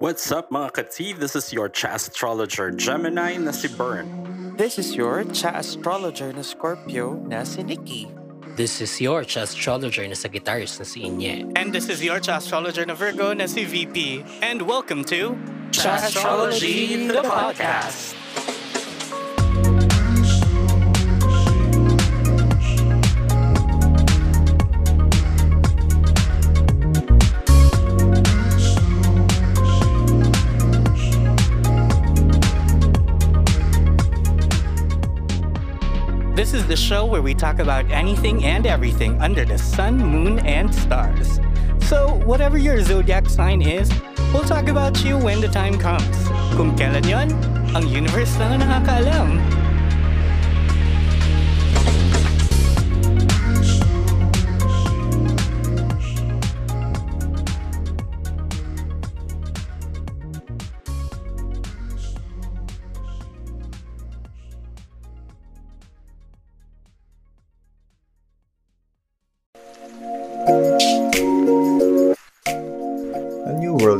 What's up mga kati? This is your cha astrologer Gemini na si Bern. This is your cha astrologer na Scorpio na si Nikki. This is your cha astrologer na Sagittarius na si Inye. And this is your cha astrologer na Virgo na si VP. And welcome to Cha Astrology, the podcast. The show where we talk about anything and everything under the sun, moon, and stars. So, whatever your zodiac sign is, we'll talk about you when the time comes. Kung kailan yon, ang universe ang nakakaalam.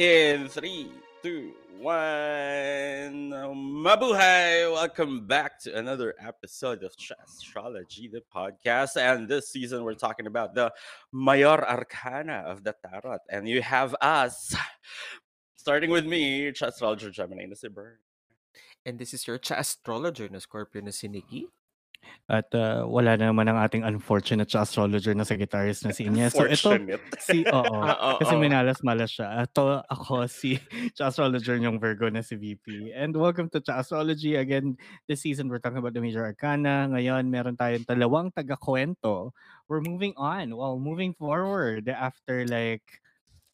In three, two, one, mabuhay! Welcome back to another episode of Astrology, the podcast. And this season, we're talking about the Mayor Arcana of the Tarot. And you have us, starting with me, Astrologer Gemini na si. And this is your astrologer na Scorpio na si Nikki. At uh, wala na naman ang ating unfortunate astrologer na Sagittarius na si Inye. So ito, si, oo, Oo, kasi oo. minalas-malas siya. Ito ako si cha astrologer niyong Virgo na si VP. And welcome to cha astrology. Again, this season we're talking about the major arcana. Ngayon, meron tayong dalawang taga-kwento. We're moving on. Well, moving forward after like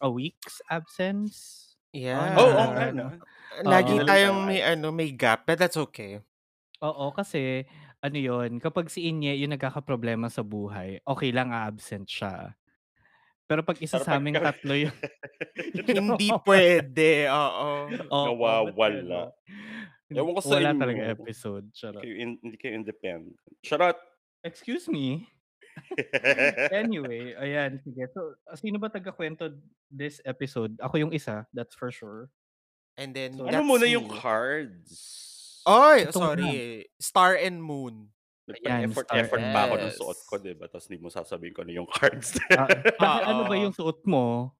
a week's absence. Yeah. Oh, Ah, oo nga, ano. no? Lagi Oo. tayong may ano, may gap, but that's okay. Oo, kasi ano yon kapag si Inye yung nagkakaproblema sa buhay, okay lang absent siya. Pero pag isa Pero sa pag aming tatlo yung Hindi pwede, oo. Oo, Nawawala. Ewan ko sa Wala inyo. talaga episode. Charot. Kayo in- hindi kayo independent. Charot! Excuse me. Anyway, ayan, sige. So, sino ba taga-kwento this episode? Ako yung isa, that's for sure. And then, So, ano muna me. yung cards? Oy, Ito sorry. Star and Moon. Ayan, star- effort pa ako ng suot ko, di ba? Tapos hindi mo sasabihin ko ano yung cards. Ah, bakit ano ba yung suot mo?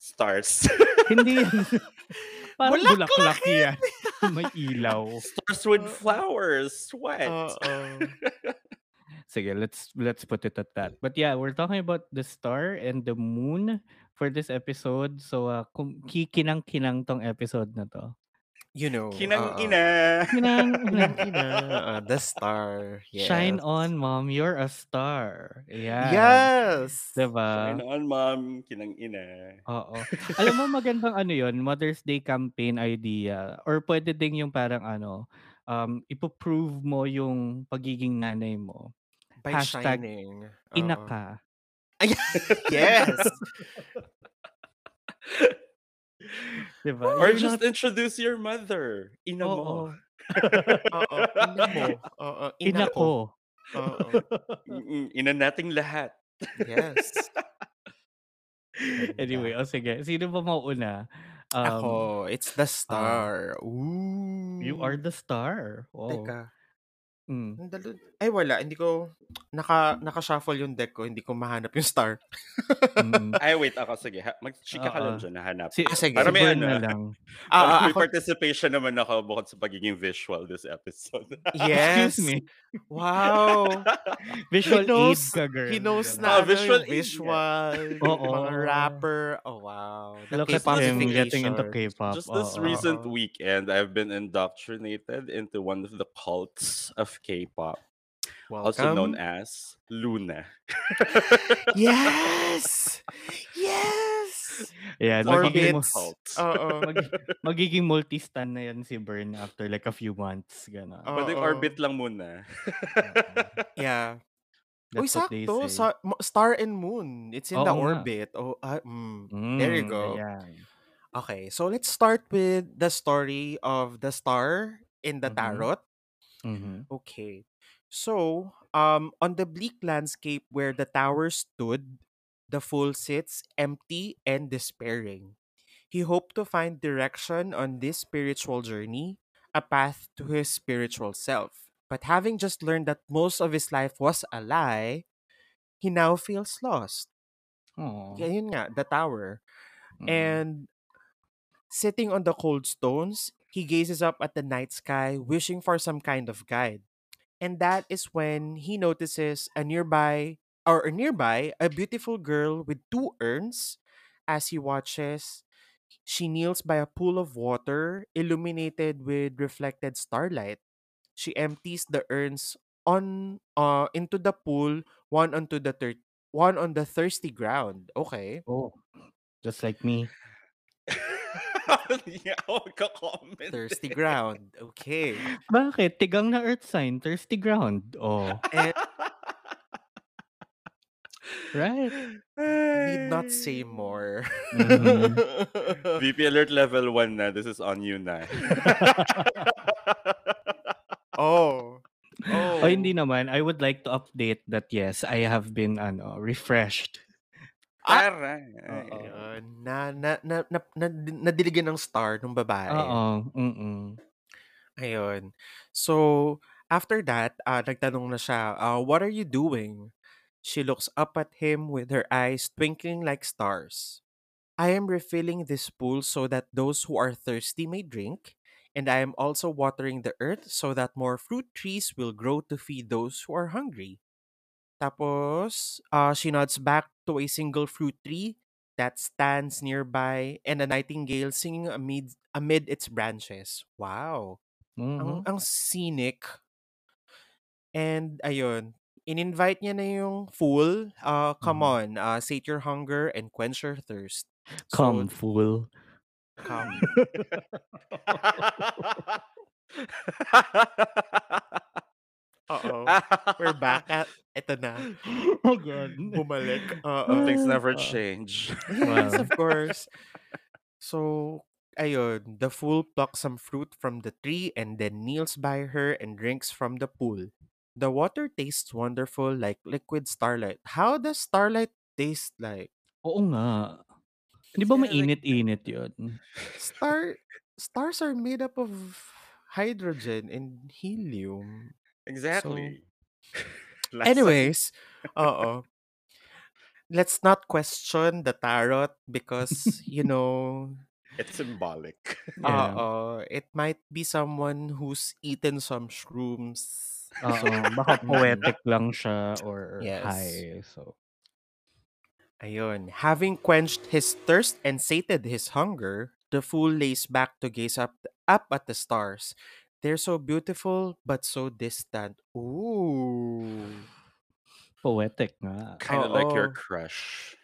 Stars. Hindi yan. Parang Bulaklak bulaklak yan. May ilaw. Stars with flowers. What? Oo. Sige, let's let's put it at that. But yeah, we're talking about the star and the moon for this episode. So, uh, kung kikinang-kinang tong episode na to. You know. Kinang oo. ina. Kinang, Kinang ina. oo, the star. Yes. Shine on, mom. You're a star. Yeah. Yes. Diba? Shine on, mom. Kinang ina. Oo. Alam mo, magandang ano yon Mother's Day campaign idea. Or pwede ding yung parang ano, um, ipoprove mo yung pagiging nanay mo. By Hashtag shining. Ina Oo. ka. Yes. Diba? Or You're just not- introduce your mother. Ina Oo. mo. Oo. Ina mo. Oo. Ina ko. Oo. Ina nating lahat. Yes. anyway, o sige. Sino ba mauna? Um, Ako, it's the star. Ooh. You are the star. Wow. Teka. Mm. Ay, wala. Hindi ko, naka, naka-shuffle yung deck ko. Hindi ko mahanap yung star. Mm. Ay, wait ako. Sige. Ha- Mag-chika ka lang dyan. Nahanap. Si, Ah, sige. Para may ano, na lang. Ah, Para ah, may ako, participation naman ako bukod sa pagiging visual this episode. yes. Excuse me. Wow. Visual He knows, aid ka, girl. he knows na ano, visual yung aid visual, Oo. mga rapper. Oh, wow. The Look at him getting into. K-pop. Just this Oo. recent Oo. weekend, I've been indoctrinated into one of the cults of K-pop, also known Welcome. as Luna. Yes! Yes! Yeah, magiging, mo, Orbits. Cult. Oo. mag- magiging multi-stan na yan si Bern after like a few months. Gano'n. Oo. Pwede orbit lang muna. Yeah. Uy, That's what they sakto. say. Sa, star and moon. It's in the Oo nga. orbit. Oh, ah, mm. There you Mm, go. ayan. Okay, so let's start with the story of the star in the Mhm. tarot. Mhm. Okay. So, um, on the bleak landscape where the tower stood, the fool sits empty and despairing. He hoped to find direction on this spiritual journey, a path to his spiritual self. But having just learned that most of his life was a lie, he now feels lost. Aw. Kaya yun nga, the tower. Mm. And sitting on the cold stones, he gazes up at the night sky, wishing for some kind of guide. And that is when he notices a nearby or nearby a beautiful girl with two urns. As he watches, she kneels by a pool of water illuminated with reflected starlight. She empties the urns on uh into the pool, one onto the thir- one on the thirsty ground. Okay. Oh, just like me. Hindi ako magka-comment. Thirsty eh. ground. Okay. Bakit? Tigang na earth sign, thirsty ground. Oh, And right. need not say more. Mhm. VP alert level 1 na. This is on you na. oh. Oh. Oh, hindi naman. I would like to update that yes, I have been ano, refreshed. Aray. Ayun. Na, na, na, na, na, nadiligan ng star ng babae. Oo. Mm-mm. Ayun. So, after that, uh, nagtanong na siya, uh, what are you doing? She looks up at him with her eyes twinkling like stars. I am refilling this pool so that those who are thirsty may drink, and I am also watering the earth so that more fruit trees will grow to feed those who are hungry. Tapos, uh, she nods back to a single fruit tree that stands nearby and a nightingale singing amid, amid its branches. Wow. Ang, Mhm. ang scenic. And ayun, in-invite niya na yung fool. Uh, come Mhm. on, uh, sate your hunger and quench your thirst. Come, So, fool. come. Oo. We're back at, ito na, oh God. bumalik. Some Oo. things never Uh, change. Yes, Well. of course. So, ayun, the fool plucks some fruit from the tree and then kneels by her and drinks from the pool. The water tastes wonderful like liquid starlight. How does starlight taste like? Oo nga. Di ba Yeah, like- mainit-init yun? Star stars are made up of hydrogen and helium. Exactly. Last Anyways, oo. Let's not question the tarot because, you know, It's symbolic. Yeah. Oo, it might be someone who's eaten some shrooms. Oo. Baka poetic lang siya or Yes. high. So, Ayun. Having quenched his thirst and sated his hunger, the fool lays back to gaze up up at the stars. They're so beautiful but so distant. Ooh. poetic nga. kind of like your Oo. crush.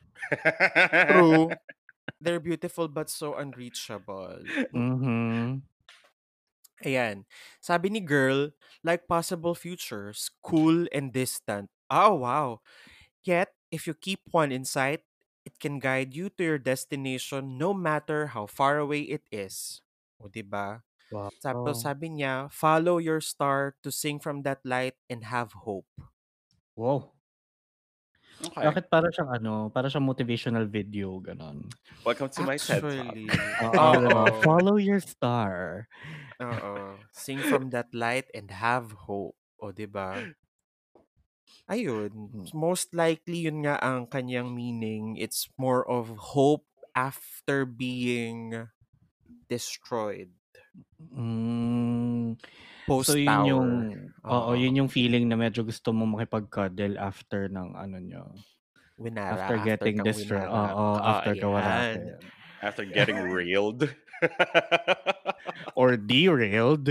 True. They're beautiful but so unreachable. Mhm. Ayan. Sabi ni girl, like possible futures, cool and distant. Oh, wow. Yet, if you keep one in sight, it can guide you to your destination no matter how far away it is. O, diba? Wow. Tapos sabi niya, follow your star to sing from that light and have hope. Wow. Okay. Bakit para siyang ano, para siyang motivational video, ganon. Welcome to my TED Talk. Actually, Oo, oo. Follow your star. Oo. Sing from that light and have hope. O, diba? Ayun. Hmm. Most likely, yun nga ang kanyang meaning. It's more of hope after being destroyed. Mm. Post So yun tower. yung oo, Oo. yun yung feeling na medyo gusto mo makipag-cuddle after ng ano nyo. Winara. After getting winara. Oo, Ah, after ka ayan. waratin. After getting railed. Or derailed.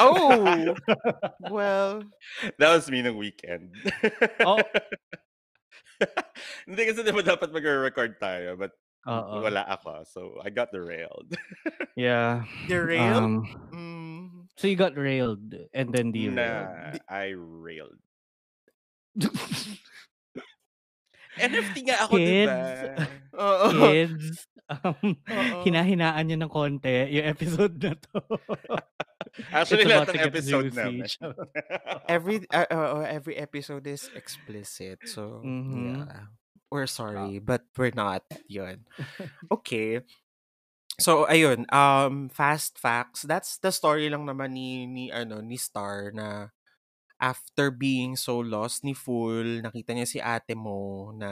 Oh! well, that was me ng weekend. Oh. Hindi kasi di ba dapat mag-record tayo, but Oo. wala ako. So I got derailed. Yeah. Derailed? Um, Mm, so you got railed and then derailed. na I railed. NFT nga ako, di Kids. ba? oo. Kids, um, Oo. hinahinaan nyo ng konti yung episode na to. Actually, lahat ng episode juicy. namin. every uh, uh, every episode is explicit. So, Mhm. yeah. We're sorry, but we're not. Yun. Okay. So, ayun, um fast facts. That's the story lang naman ni ni ano ni Star na after being so lost ni Fool, nakita niya si ate mo na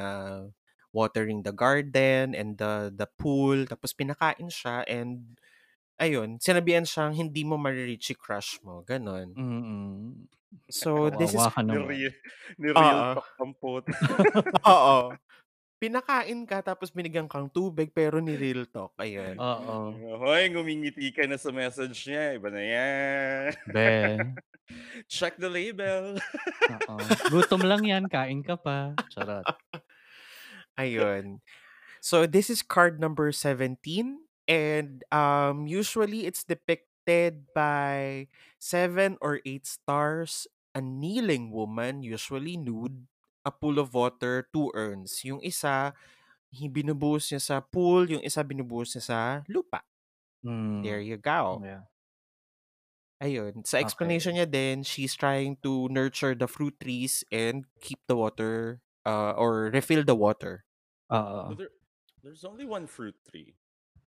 watering the garden and the the pool tapos pinakain siya and ayun, sinabihan siyang hindi mo marireach yung crush mo, ganon. Mm-mm. So, this is ka naman. Oo. talk ang puta. Oo. Pinakain ka tapos binigyan kang tubig pero ni real talk. Ayun. Oo. Hoy, ngumingiti ka na sa message niya. Iba na yan. Be. Check the label. Oo. Gutom lang yan, kain ka pa. Charot. Ayun. So this is card number 17 and um usually it's depicted by 7 or 8 stars, a kneeling woman, usually nude, a pool of water, two urns. Yung isa binubuhos niya sa pool, yung isa binubuhos niya sa lupa. Hmm. There you go. Yeah. Ayun. Sa explanation niya din, she's trying to nurture the fruit trees and keep the water uh, or refill the water. Oo. But there, there's only one fruit tree.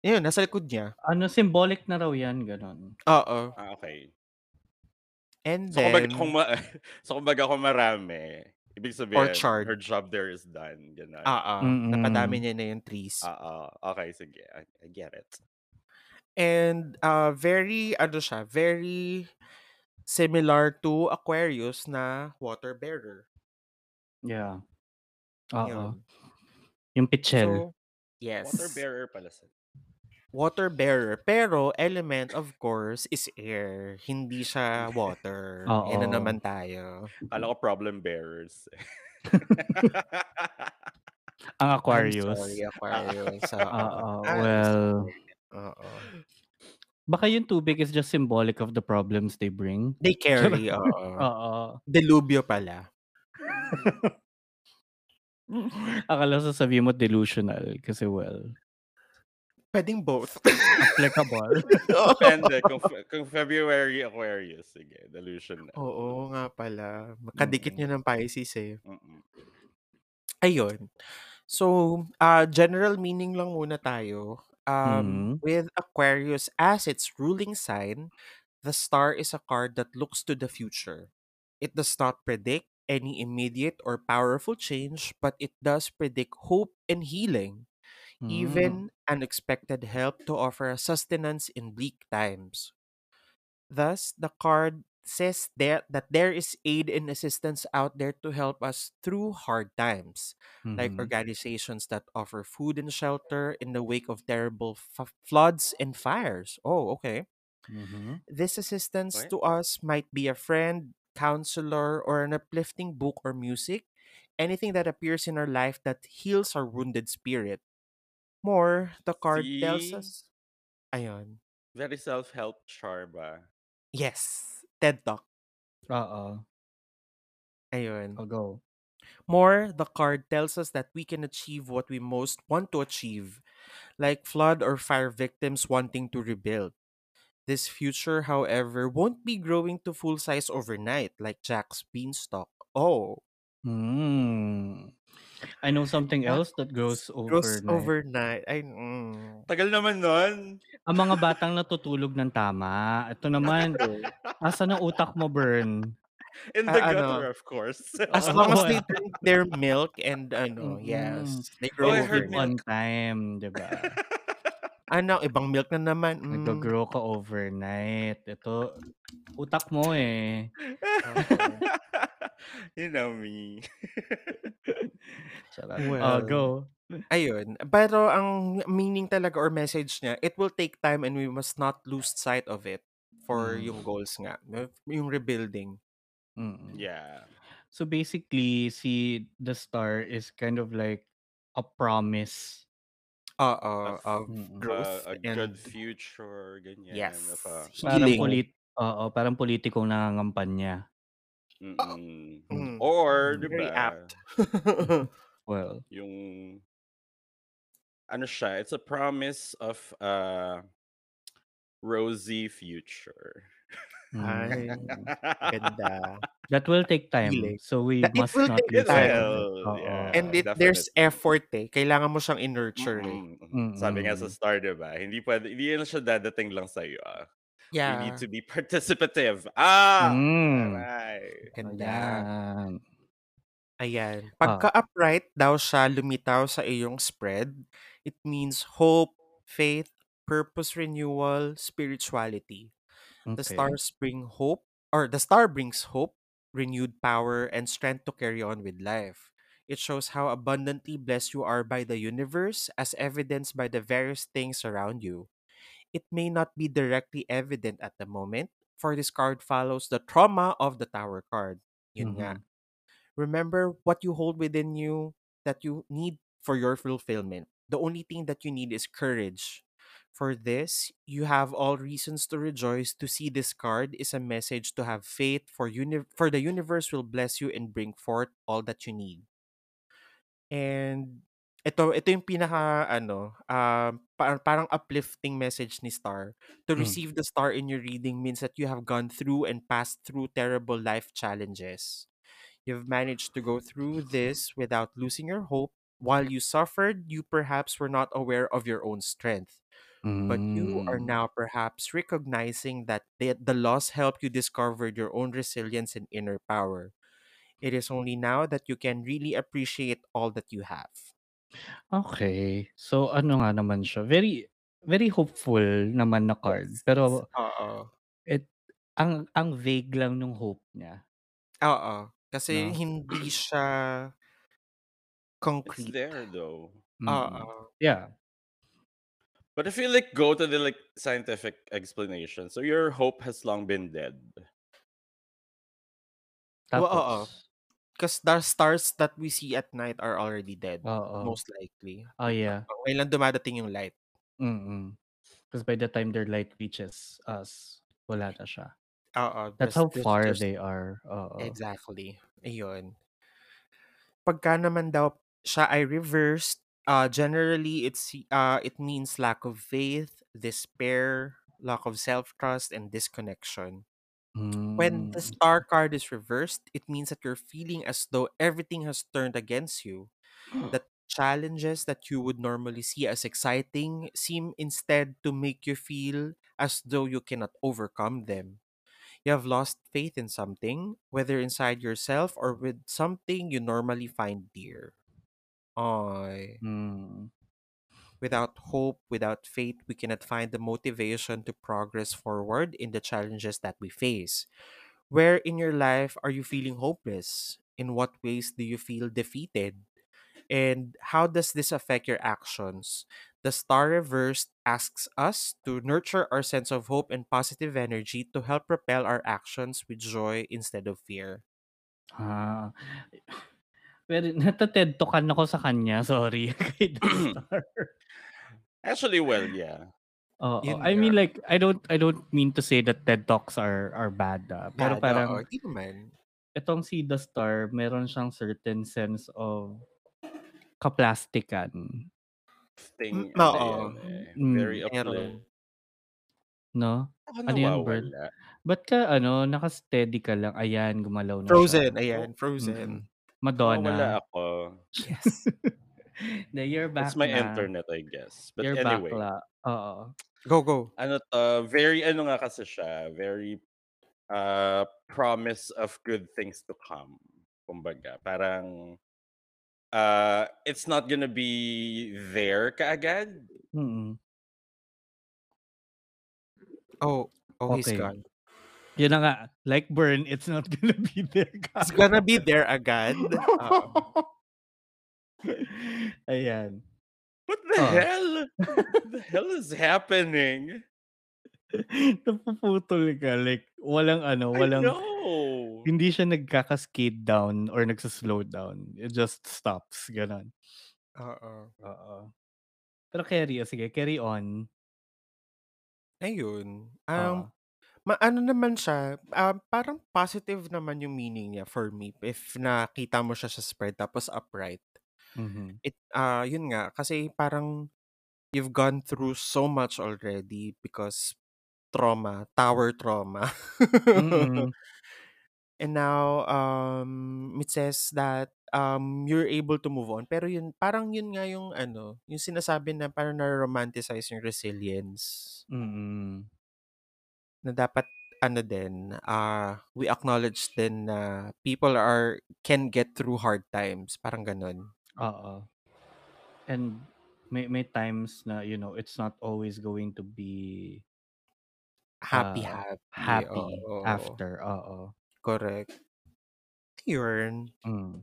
Ayun, nasa likod niya. Ano, symbolic na raw yan, ganon. Oo. Ah, okay. And So, kumbaga then, kung, ma- so, kumbaga kung marami, ibig sabihin, Orchard. her job there is done. Ganun. oo, Mm-mm. napadami niya na yung trees. Ah, ah, okay, sige. I, I get it. And uh, very, ano siya, very similar to Aquarius na water bearer. Yeah. Oo. Yun. Yung pitchel. So, yes. Water bearer pala sa. Water bearer. Pero element, of course, is air. Hindi siya water. Oo. Yan na naman tayo. Kala ko problem bearers. Ang I'm Aquarius. sorry, Aquarius. Oo. I'm well. Oo. baka yung tubig is just symbolic of the problems they bring. They carry, oo. Oo. Delubyo pala. Akala sa sabi mo delusional kasi well, Pwedeng both. applicable. Depende. Kung, fe- kung February Aquarius, sige, delusion na. Oo nga pala. Makadikit nyo ng Pisces eh. Mm-mm. Ayun. So, uh, general meaning lang muna tayo. Um, Mhm. With Aquarius as its ruling sign, the star is a card that looks to the future. It does not predict any immediate or powerful change, but it does predict hope and healing, Mm. even unexpected help to offer sustenance in bleak times. Thus, the card says there that there is aid and assistance out there to help us through hard times like Mhm. organizations that offer food and shelter in the wake of terrible f- floods and fires. Oh, okay. Mhm. This assistance to us might be a friend, counselor, or an uplifting book or music, anything that appears in our life that heals our wounded spirit. More, the card tells See? us. Ayon. Very self-help char ba? Yes. TED Talk. Oo. Ayon. I'll go. More, the card tells us that we can achieve what we most want to achieve, like flood or fire victims wanting to rebuild. This future, however, won't be growing to full size overnight, like Jack's beanstalk. Oh, Mm. I know something What? else that grows grows overnight. overnight. Ay, mm. Tagal naman nun. Ang mga batang natutulog ng tama. Ito naman, asa ng utak mo, Burn? In the Ah, ano? gutter, of course. As long as they drink their milk and ano, Mm-mm. yes, they Oh, grow heard overnight. on time, di ba? Ano, ibang milk na naman. Mm. Nag-grow ka overnight. Ito, utak mo eh. You know me. Charot. Well, Oh, go. Ayun. Pero ang meaning talaga or message niya, it will take time and we must not lose sight of it for Mm. yung goals nga. Yung rebuilding. Mm. yeah. So basically, si The Star is kind of like a promise Oo, of of Mm. growth uh, a good and future, ganyan, yes, of a Parang polit oo, parang politikong nangangampanya. Mm, Mm, or, di very ba, apt. Well, yung, ano siya, it's a promise of a rosy future. Ay, mm, ganda. that will take time. So we That it must will not take It lose time. it. yeah, And it there's effort eh. Kailangan mo siyang i-nurture eh. Mm, mm. Sabi nga sa Mm. star, di ba? Hindi pwede, hindi yan siya dadating lang sa'yo. Ah. You need Yeah. to be participative. Ah! Mm. Aray. Ganda. Ayan. Ayan. Ah. Pagka upright daw siya lumitaw sa iyong spread, it means hope, faith, purpose renewal, spirituality. The Okay. stars bring hope, or the star brings hope, renewed power, and strength to carry on with life. It shows how abundantly blessed you are by the universe, as evidenced by the various things around you. It may not be directly evident at the moment, for this card follows the trauma of the Tower card. Yun nga. Mhm. Remember what you hold within you that you need for your fulfillment. The only thing that you need is courage. For this, you have all reasons to rejoice. To see this card is a message to have faith for uni- for the universe will bless you and bring forth all that you need. And ito ito yung pinaka ano, um parang, parang uplifting message ni Star. To Mm. receive the star in your reading means that you have gone through and passed through terrible life challenges. You've managed to go through this without losing your hope. While you suffered, you perhaps were not aware of your own strength. But you are Mm. now perhaps recognizing that the, the loss helped you discover your own resilience and inner power. It is only now that you can really appreciate all that you have. Okay. So ano nga naman siya, very very hopeful naman na card. Yes. Pero Oo. it ang ang vague lang nung hope niya, Oo. Kasi no? hindi siya It's concrete. there though. Mm. Oo. Yeah. But if you like go to the like scientific explanation, so your hope has long been dead. Well, oo. Tapos Because the stars that we see at night are already dead. Oo. Most likely. Oh, yeah. Ngayon lang dumadating yung light. Mm. Because by the time their light reaches us, wala na siya. Oo. That's how there's- far there's- they are. Oo. Exactly. Ayun. Pagka naman daw siya ay reversed, uh, generally it's uh, it means lack of faith, despair, lack of self-trust, and disconnection. When the Mm. star card is reversed, it means that you're feeling as though everything has turned against you. That challenges that you would normally see as exciting seem instead to make you feel as though you cannot overcome them. You have lost faith in something, whether inside yourself or with something you normally find dear. Ay. Mm. Without hope, without faith, we cannot find the motivation to progress forward in the challenges that we face. Where in your life are you feeling hopeless? In what ways do you feel defeated? And how does this affect your actions? The star reversed asks us to nurture our sense of hope and positive energy to help propel our actions with joy instead of fear. Ah. Pero nata-TED Talkan ako sa kanya, sorry. Kay The Star. Actually, well, yeah. Oo. Yun I mean like I don't I don't mean to say that TED Talks are are bad. ah. Pero Bad, parang oo, di naman. itong si The Star, meron siyang certain sense of kaplastikan. Thing, Mm, ano oo. yan eh. Mm, Very uplift. No? Ako Ano yun, Bert? nawawala. Ba't ka ano, naka-steady ka lang? Ayan, gumalaw na Frozen, siya. ayan, Frozen. Madonna. Nawawala ako. Yes. Na you're back It's my na. internet, I guess. But You're anyway, back la. Oo. Go, go. ano to, very, ano nga kasi siya, very uh, promise of good things to come. Kumbaga, parang uh, it's not gonna be there kaagad. Mm. Oh, oh, he's Okay. gone. Yun na nga, like burn, it's not gonna be there. He's gonna be there agad. Oo. Ayan. What the Oh. hell? What the hell is happening? Napuputol ka. Like, walang ano, I walang... know. Hindi siya nagkakascade down or nagsaslow down. It just stops. Ganon. Oo. Oo. Pero carry, oh, sige, carry on. Ayun, um, ma-ano naman siya, um, parang positive naman yung meaning niya for me if nakita mo siya sa spread tapos upright. Mhm. It ah, yun nga, kasi parang you've gone through so much already because trauma, tower trauma. Mm. And now, um, it says that, um, you're able to move on. Pero yun, parang yun nga yung ano, yung sinasabi na parang naro-romanticize yung resilience. Mm. Na dapat ano din, ah, we acknowledge din na people are can get through hard times, parang gano'n. Oo. And may may times na, you know, it's not always going to be Happy, ah, happy, happy oo. after, oo. Correct. Yun. Hmm.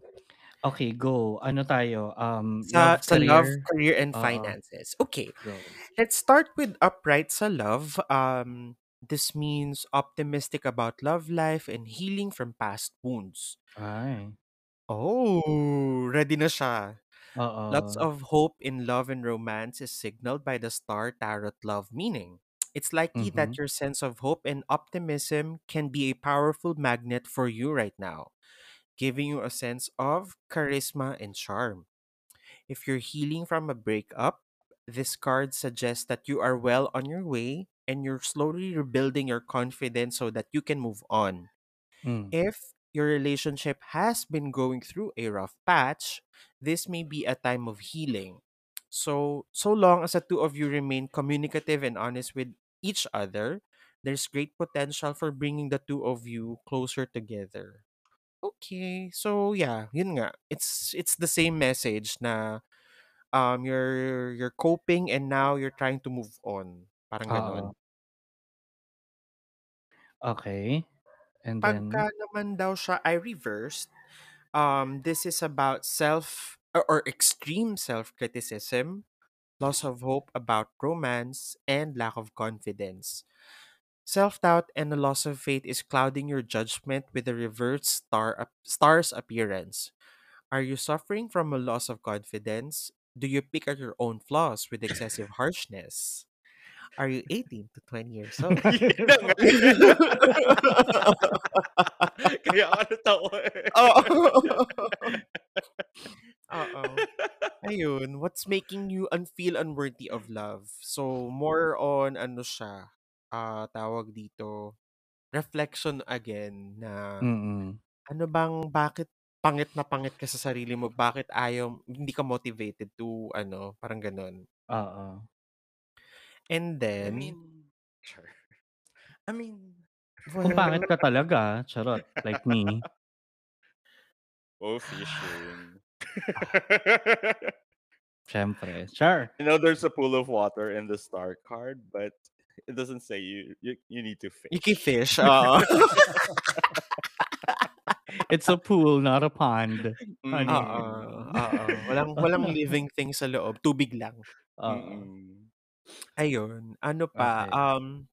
Okay, go. Ano tayo, um, Sa love, sa love, career? career, and Oo. finances. Okay. Go. Let's start with upright sa love. Um, this means optimistic about love life and healing from past wounds. Ay. Oh, ready na siya. Lots Oo. of hope in love and romance is signaled by the star tarot love meaning. It's likely that Mhm. your sense of hope and optimism can be a powerful magnet for you right now, giving you a sense of charisma and charm. If you're healing from a breakup, this card suggests that you are well on your way and you're slowly rebuilding your confidence so that you can move on. Hmm. If your relationship has been going through a rough patch, this may be a time of healing. So, so long as the two of you remain communicative and honest with each other, there's great potential for bringing the two of you closer together. Okay, so yeah, yun nga. It's it's the same message na um you're you're coping and now you're trying to move on. Parang ganon. Oo. Okay. And then? Pagka naman daw siya ay reversed, um, this is about self or, or extreme self-criticism, loss of hope about romance, and lack of confidence. Self-doubt and a loss of faith is clouding your judgment with a reversed star ap- star's appearance. Are you suffering from a loss of confidence? Do you pick at your own flaws with excessive harshness? Are you 18 to 20 years old? Kaya ako natawa eh. Oo. Oo. Ayun, what's making you un feel unworthy of love? So, more on ano siya, ah, tawag dito, reflection again na Mm. ano bang bakit pangit na pangit ka sa sarili mo? Bakit ayaw hindi ka motivated to ano, parang gano'n. Oo. And I then mean, sure. I mean, Kung pangit ka talaga, charot, like me. oh, fishing. Siyempre. Sure. You know, there's a pool of water in the star card, but it doesn't say you you, you need to fish. You can fish, oo. It's a pool, not a pond. Mm. Honey. Oo, oo. Walang walang living thing sa loob, tubig lang. Oo. Mm-mm. Ayun, ano pa, Okay. um,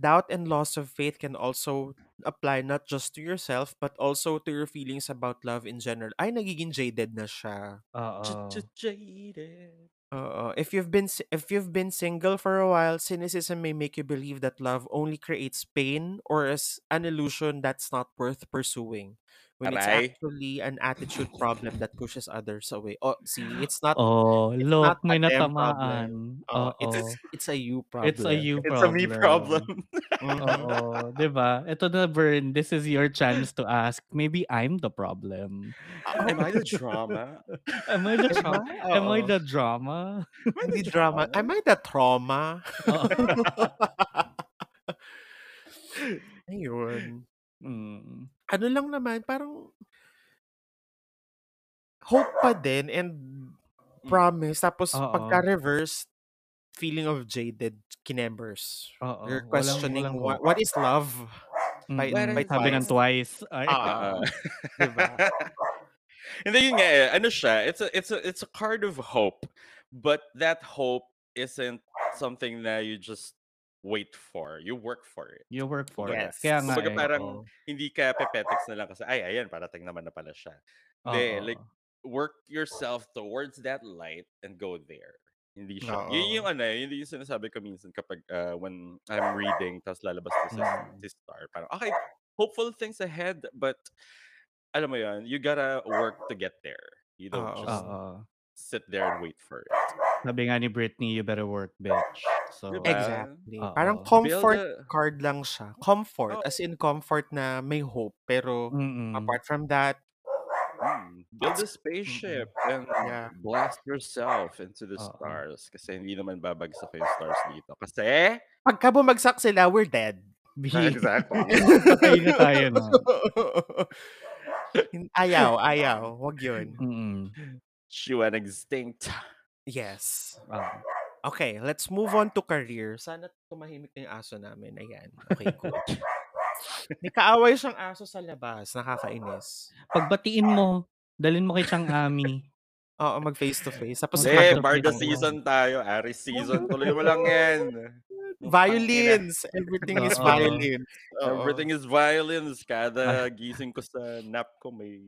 doubt and loss of faith can also apply not just to yourself but also to your feelings about love in general. Ay, nagiging jaded na siya. Oo. Jaded. Oo. If you've been si- if you've been single for a while, cynicism may make you believe that love only creates pain or is an illusion that's not worth pursuing. When it's Aray. actually an attitude problem that pushes others away. Oh, see, it's not Oh, it's look, not may a them natamaan. problem. Oh, Oo. it's it's a you problem. It's a you It's a me problem. Oo, 'di ba? Ito na Vern, this is your chance to ask, maybe I'm the problem. Am I the drama? Am I the Am tra- I? Am I Oo. the drama? Hindi drama. Am I the trauma? Oo. Ayun. Mm. Ano lang naman, parang hope pa din and promise. Tapos Oo. pagka-reverse, feeling of jaded kinembers. Oo, You're walang- questioning walang what, hope. what is love? By, Mm-mm. by Sabi ng twice. Ay. Ah, diba? And then yun nga eh, ano siya, it's a it's a it's a card of hope, but that hope isn't something that you just wait for. You work for it. You work for Yes. it. Kaya nga Kumbaga eh. parang oo. hindi ka pepetex na lang kasi ay ayan parating naman na pala siya. Hindi, Oo. like work yourself towards that light and go there. Hindi siya. Yun yung ano, eh, yun yung sinasabi ko minsan kapag uh, when I'm reading tapos lalabas to sa Mm. si Star. Parang, okay, hopeful things ahead, but alam mo yun, you gotta work to get there. You don't Oo. just Oo. sit there and wait for it. Sabi nga ni Britney, you better work, bitch. So, Diba? Exactly. Parang Oo. comfort a- card lang siya. Comfort, Oh. as in comfort na may hope. Pero mm apart from that, Mm, build a spaceship and Yeah. blast yourself into the Oo. stars. Kasi hindi naman babagsak yung stars dito. Kasi, pagka bumagsak sila, we're dead. exactly. Patay na tayo na. Ayaw, ayaw. Wag yun. Mm-mm. she went extinct. Yes. Ah. Okay, let's move on to career. Sana tumahimik na yung aso namin. Ayan. Okay, good. May kaaway siyang aso sa labas. Nakakainis. Pagbatiin mo, dalin mo kay Chang Ami. Oo, mag face to face. Tapos Eh, Barda pitang- season tayo. Aris season. Tuloy mo lang yan. violins. Everything is Oo. violins. Oo. Everything is violence. Kada gising ko sa nap ko may...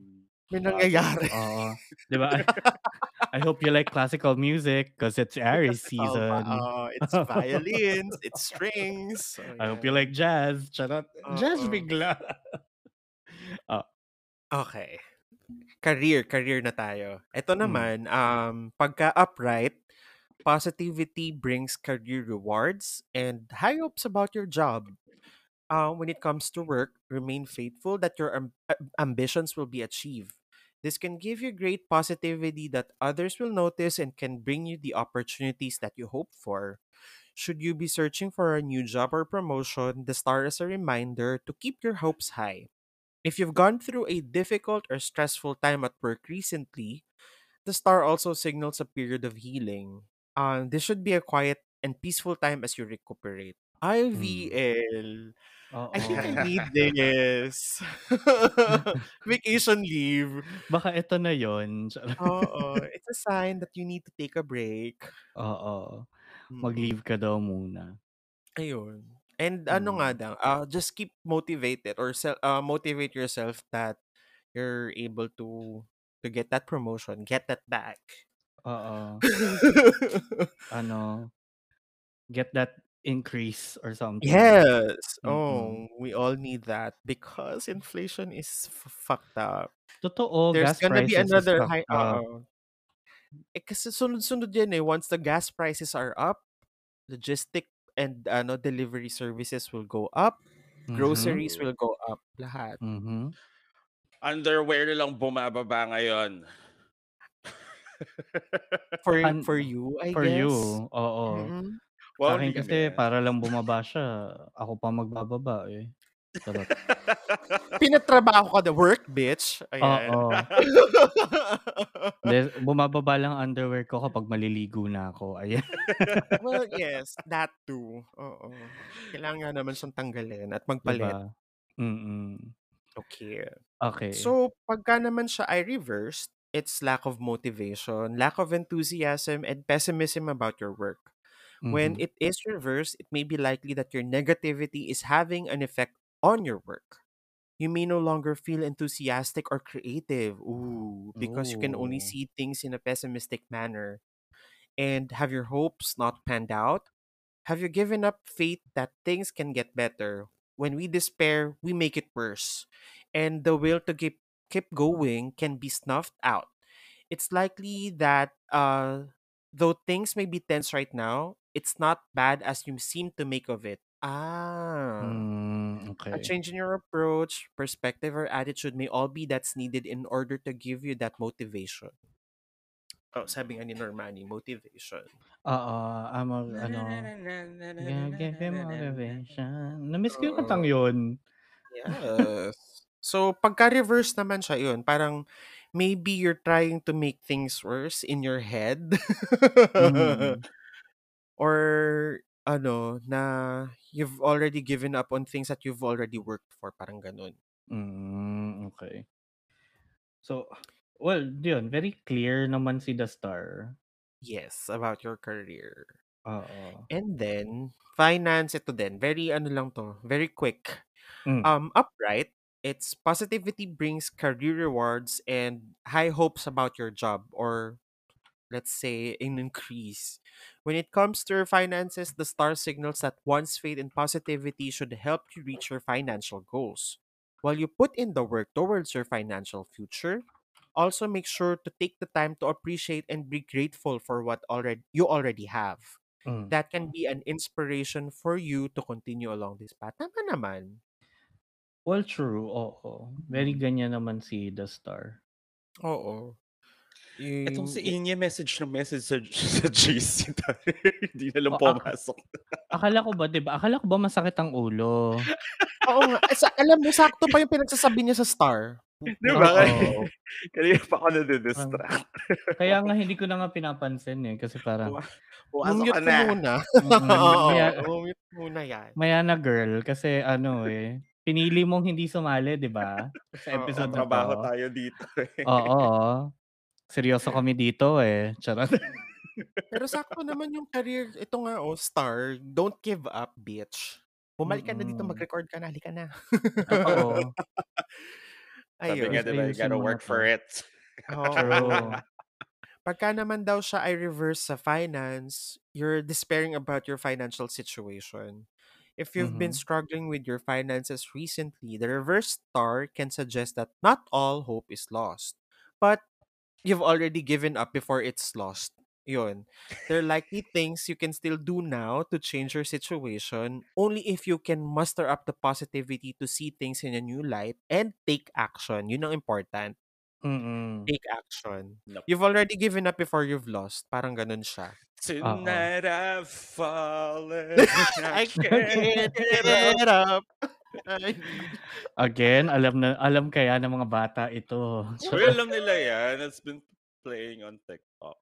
May nangyayari. Oo. Di ba? I, hope you like classical music because it's Aries Oh, season. oh, it's violins. It's strings. So, I hope yeah. you like jazz. Charot. Jazz Oo. bigla. Okay. Career, career na tayo. Ito Mm. naman, um, pagka upright, positivity brings career rewards and high hopes about your job. Uh, when it comes to work, remain faithful that your am- am- ambitions will be achieved. This can give you great positivity that others will notice and can bring you the opportunities that you hope for. Should you be searching for a new job or promotion, the star is a reminder to keep your hopes high. If you've gone through a difficult or stressful time at work recently, the star also signals a period of healing. Uh, this should be a quiet and peaceful time as you recuperate. IVL. Oo. I think I need this. Vacation leave. Baka ito na yon. Oo. It's a sign that you need to take a break. Oo. Mm. Mag-leave ka daw muna. Ayun. And ano nga Mm. daw, uh, just keep motivated or sel- uh, motivate yourself that you're able to to get that promotion, get that back. Oo. Ano, get that increase or something. yes. Mm-mm. Oh, we all need that because inflation is f- fucked up. Totoo, There's gas gonna be another high. Uh, eh, kasi sunod-sunod yan eh. Once the gas prices are up, logistic and ano delivery services will go up, Mhm. groceries will go up, lahat. Mhm. Underwear na lang bumababa ngayon. For for you, I For guess. you, oo. Mm-mm. Sa Wow, akin hindi kasi na. para lang bumaba siya, ako pa magbababa eh. Charot. Pinatrabaho ka the work, bitch. Ayan. Oo. Hindi, bumababa lang ang underwear ko kapag maliligo na ako. Ayan. well, yes, that too. Oo. Kailangan nga naman siyang tanggalin at magpalit. Diba? Mm-mm. Okay. Okay. So, pagka naman siya ay reversed, it's lack of motivation, lack of enthusiasm, and pessimism about your work. When Mhm. it is reversed, it may be likely that your negativity is having an effect on your work. You may no longer feel enthusiastic or creative. Ooh, because you can only Ooh. see things in a pessimistic manner. And have your hopes not panned out? Have you given up faith that things can get better? When we despair, we make it worse. And the will to keep keep going can be snuffed out. It's likely that uh though things may be tense right now, it's not bad as you seem to make of it. Ah. Mm, A okay. change in your approach, perspective, or attitude may all be that's needed in order to give you that motivation. Oh, sabi nga ni Normani, motivation. Oo, I'm a, ano, give you motivation. Namiss ko yung kantang yun. Yes. so, pagka-reverse naman siya yun, parang maybe you're trying to make things worse in your head. Mm. or ano, na you've already given up on things that you've already worked for. Parang ganun. Mm, okay. So, well, yun, very clear naman si The Star. Yes, about your career. Oo. And then, finance, ito din. Very, ano lang to, very quick. Mm. Um, upright, it's positivity brings career rewards and high hopes about your job or let's say, an increase. When it comes to your finances, the star signals that one's faith and positivity should help you reach your financial goals. While you put in the work towards your financial future, also make sure to take the time to appreciate and be grateful for what already you already have. Mm. That can be an inspiration for you to continue along this path. Tama naman. Well, true. Oo. Very ganyan naman si The Star. Oo. Itong si Yung- Inya message ng message sa, sa GC tayo. Hindi na lang Oh, ak- pumasok. Akala ko ba, 'di ba? Akala ko ba masakit ang ulo? Oo nga. Eh, sa, alam mo, sakto pa yung pinagsasabi niya sa star. Di ba? Oo. Kanina pa ako nadidistract. Kaya nga hindi ko na nga pinapansin eh kasi parang Pumasok ka na. muna. Oo, muna yan. maya na girl kasi ano eh pinili mong hindi sumali, 'di ba? Sa episode na Trabaho to. tayo dito. eh. Oo. Seryoso kami dito eh. Charot. Pero sakto naman yung career. Ito nga, oh, star. Don't give up, bitch. Bumalik ka na dito, Mm-mm. mag-record ka na. Halika na. Oo. Sabi Ayun. nga, di ba, you gotta work for it. Oo. True. Pagka naman daw siya ay reverse sa finance, you're despairing about your financial situation. If you've been Mhm. struggling with your finances recently, the reverse star can suggest that not all hope is lost, but you've already given up before it's lost. Yun. There are likely things you can still do now to change your situation only if you can muster up the positivity to see things in a new light and take action. Yun ang important Mm. take action. Nope. You've already given up before you've lost. Parang ganun siya. Tonight I've fallen. I can't get up. Again, alam na alam kaya ng mga bata ito. Uy, alam nila yan. It's been playing on TikTok.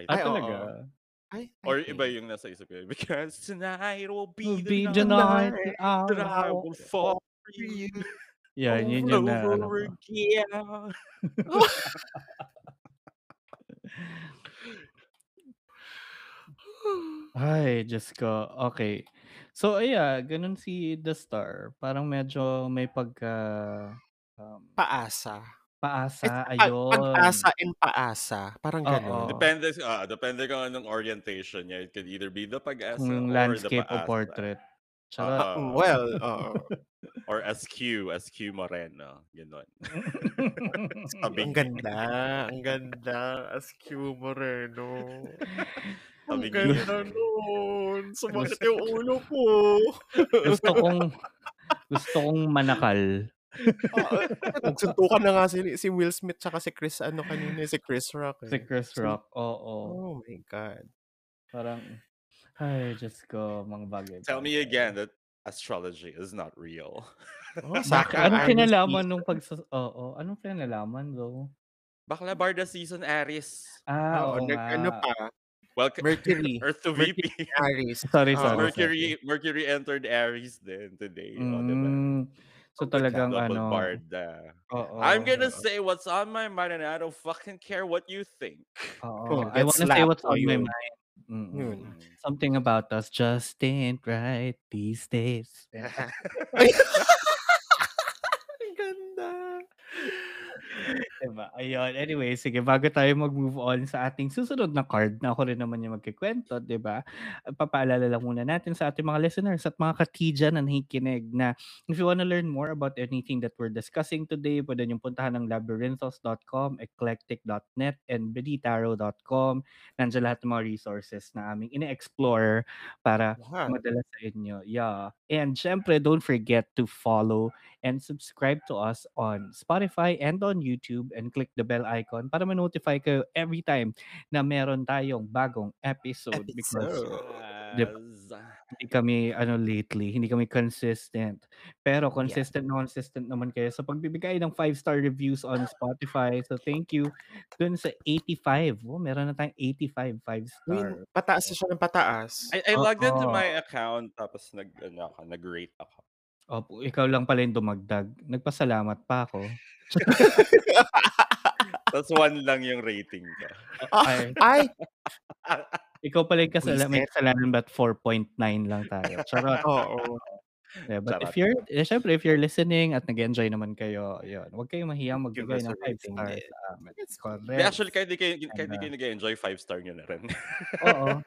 I Ah, Ay, talaga? I, I Or think. iba yung nasa isip ko. Because tonight will be, Will the, be the night night that I will fall for you Yan, yun yun na ano over ko. again. Ay, Diyos ko. Okay. So, yeah, ganun si The Star. Parang medyo may pagka um, Paasa. paasa. It's Ayun. pag-asa and paasa. Parang ganun. Depende, ah, depende kung anong orientation niya. It could either be the pag-asa Kung or landscape the o paasa. portrait. Charot. Ah, Mm, well, oo. or SQ, SQ Moreno. Ganon. ang ganda. Ang ganda. As Q Moreno. Ang ganda nun. Sumakit yung ulo ko. gusto kong gusto kong manakal. Oo. Nagsuntukan na nga si, si Will Smith tsaka si Chris, ano kanina, si Chris Rock. Si Eh. Chris Si- Rock. Oo. Oh my God. Parang, ay, Diyos ko, mga bagay. Tell me again that astrology is not real. Oh, Saka, anong kinalaman nung pag... Oo, anong kinalaman though? Bakla Barda season Aries. Ah, Oo, oo nag, nga. ano pa, Welcome Mercury. Earth to VP. Aries. Sorry, Oo. sorry. Mercury Mercury entered Aries din today. Oh, diba? Mm, so talagang Double ano. Barda. Oo. I'm gonna say what's on my mind and I don't fucking care what you think. Oh, I wanna say what's o on my mind. Yun. Something about us just ain't right these days. Ang ganda. Diba? Ayun. Anyway, sige, bago tayo mag-move on sa ating susunod na card na ako rin naman yung magkikwento, di ba? Papaalala lang muna natin sa ating mga listeners at mga katija na nakikinig na if you wanna learn more about anything that we're discussing today, pwede nyo puntahan ng labyrinthos.com, eclectic.net, and beditaro.com. Nandiyan lahat ng mga resources na aming ine-explore para Wow. madala sa inyo. Yeah. And syempre, don't forget to follow and subscribe to us on Spotify and on YouTube and click the bell icon para ma-notify kayo every time na meron tayong bagong episode, because Di- Yes. hindi kami ano lately, hindi kami consistent. Pero consistent na consistent naman kayo sa pagbibigay ng 5-star reviews on Spotify. So thank you dun sa 85. Oh, meron na tayong 85 5-star. Win, pataas na siya ng pataas. I, I logged into Oo. my account tapos nag ano nag-rate ako. Opo, ikaw lang pala yung dumagdag. Nagpasalamat pa ako. Tapos one lang yung rating ko. Ay, Ay, ikaw pala yung kasala, may Reset. kasalanan ba't 4.9 lang tayo? Charot. oo. Yeah, but Charot. if you're, eh, syempre, if you're listening at nag-enjoy naman kayo, yun, huwag kayong mahiyang magbigay ng 5 rating stars amin. It's Correct. Di, actually, kahit di kayo, kahit di kayo nag-enjoy, 5 star nyo na rin. Oo.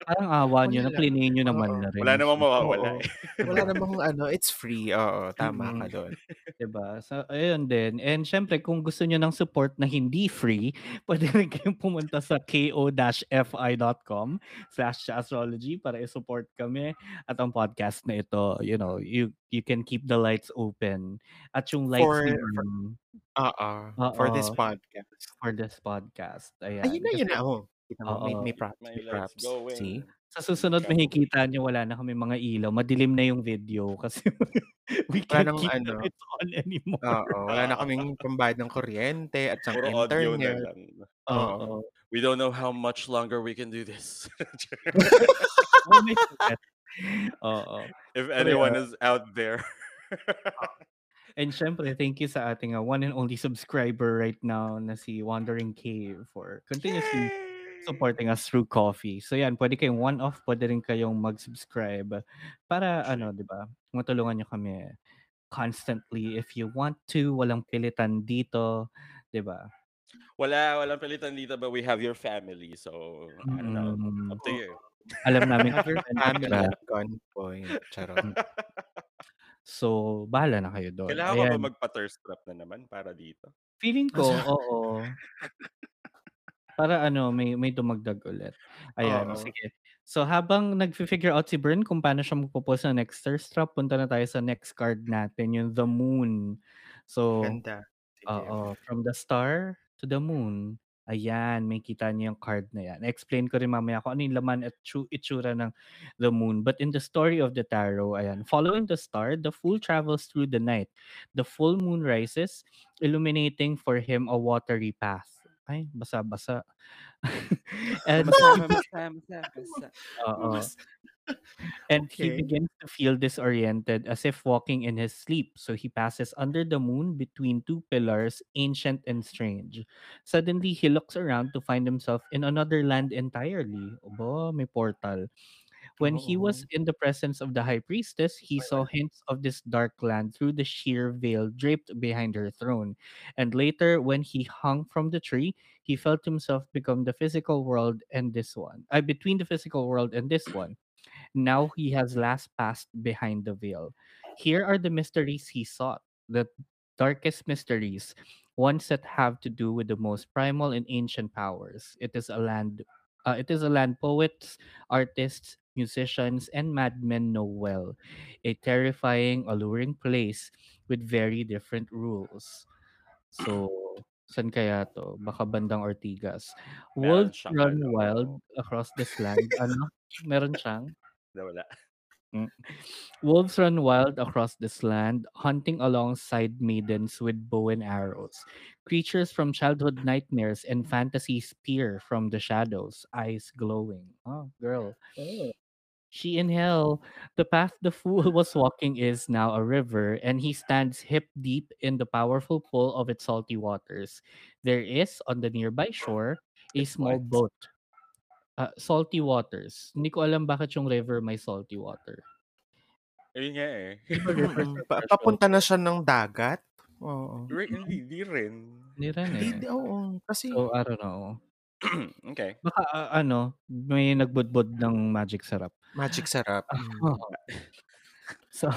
Parang awa nyo na, Wala. plinay nyo naman na rin. Wala namang mawawala Oo. eh. Wala namang ano, it's free. Oo, tama ka Mm. doon. Diba? So, ayun din. And syempre, kung gusto nyo ng support na hindi free, pwede rin kayong pumunta sa ko-fi.com slash astrology para i-support kami at ang podcast na ito. You know, you you can keep the lights open. At yung lights For- for- Bern Oo, for this podcast. for this podcast. Ayan. Ayun na, yun na. Oh. Mo, may, may props. May props. See? Sa susunod Ikaw. makikita nyo wala na kami mga ilaw. Madilim na yung video kasi we can't keep ano. lights on anymore. Oo, wala na kaming pambayad ng kuryente at na internet. Oo. We don't know how much longer we can do this. Oh. Oo. if anyone yeah. is out there. And syempre, thank you sa ating uh, one and only subscriber right now na si Wandering Cave for continuously supporting us through coffee. So yan, pwede kayong one-off, pwede rin kayong mag-subscribe para ano, di ba? Matulungan nyo kami constantly if you want to. Walang pilitan dito, di ba? Wala, walang pilitan dito, but we have your family. So, I don't know. Up to you. Alam namin ano family at gunpoint. Charot. So, bahala na kayo doon. Kailangan ko Ayan. ba magpa-thirst trap na naman para dito? Feeling ko, oo. Para ano, may may dumagdag ulit. Ayan, Oo. sige. So habang nagfi-figure out si Bern kung paano siya magpo-post ng next thirst trap, punta na tayo sa next card natin, yung The Moon. So, Ganda. Sige. oo, from the star to the moon. Ayan, may kita niyo yung card na yan. Explain ko rin mamaya kung ano yung laman at tsu- itsura ng the moon. But in the story of the tarot, ayan, following the star, the fool travels through the night. The full moon rises, illuminating for him a watery path. Ay, basa-basa. and Oo. And he Okay. begins to feel disoriented as if walking in his sleep. So he passes under the moon between two pillars, ancient and strange. Suddenly, he looks around to find himself in another land entirely. Obo, may portal. When he was in the presence of the high priestess, he saw hints of this dark land through the sheer veil draped behind her throne. And later, when he hung from the tree, he felt himself become the physical world and this one. Uh, between the physical world and this one. Now he has last passed behind the veil. Here are the mysteries he sought, the darkest mysteries, ones that have to do with the most primal and ancient powers. It is a land uh, it is a land poets, artists, musicians, and madmen know well. A terrifying, alluring place with very different rules. So, saan kaya to? Baka bandang Ortigas. Wolves run wild across this land. ano? Meron siyang? Na wala. Mm. Wolves run wild across this land, hunting alongside maidens with bow and arrows. Creatures from childhood nightmares and fantasies peer from the shadows, eyes glowing. Oh, girl. Oh. She in hell. The path the fool was walking is now a river, and he stands hip deep in the powerful pull of its salty waters. There is, on the nearby shore, a small boat. Uh, salty waters. Hindi ko alam bakit yung river may salty water. Ayun nga eh. Pa- papunta na siya ng dagat. Oo. Hindi, di rin. Hindi rin eh. Hindi, oo. Kasi, So, I don't know. okay. Baka ah, ano, may nagbudbud ng magic syrup. magic sarap. Mm. So,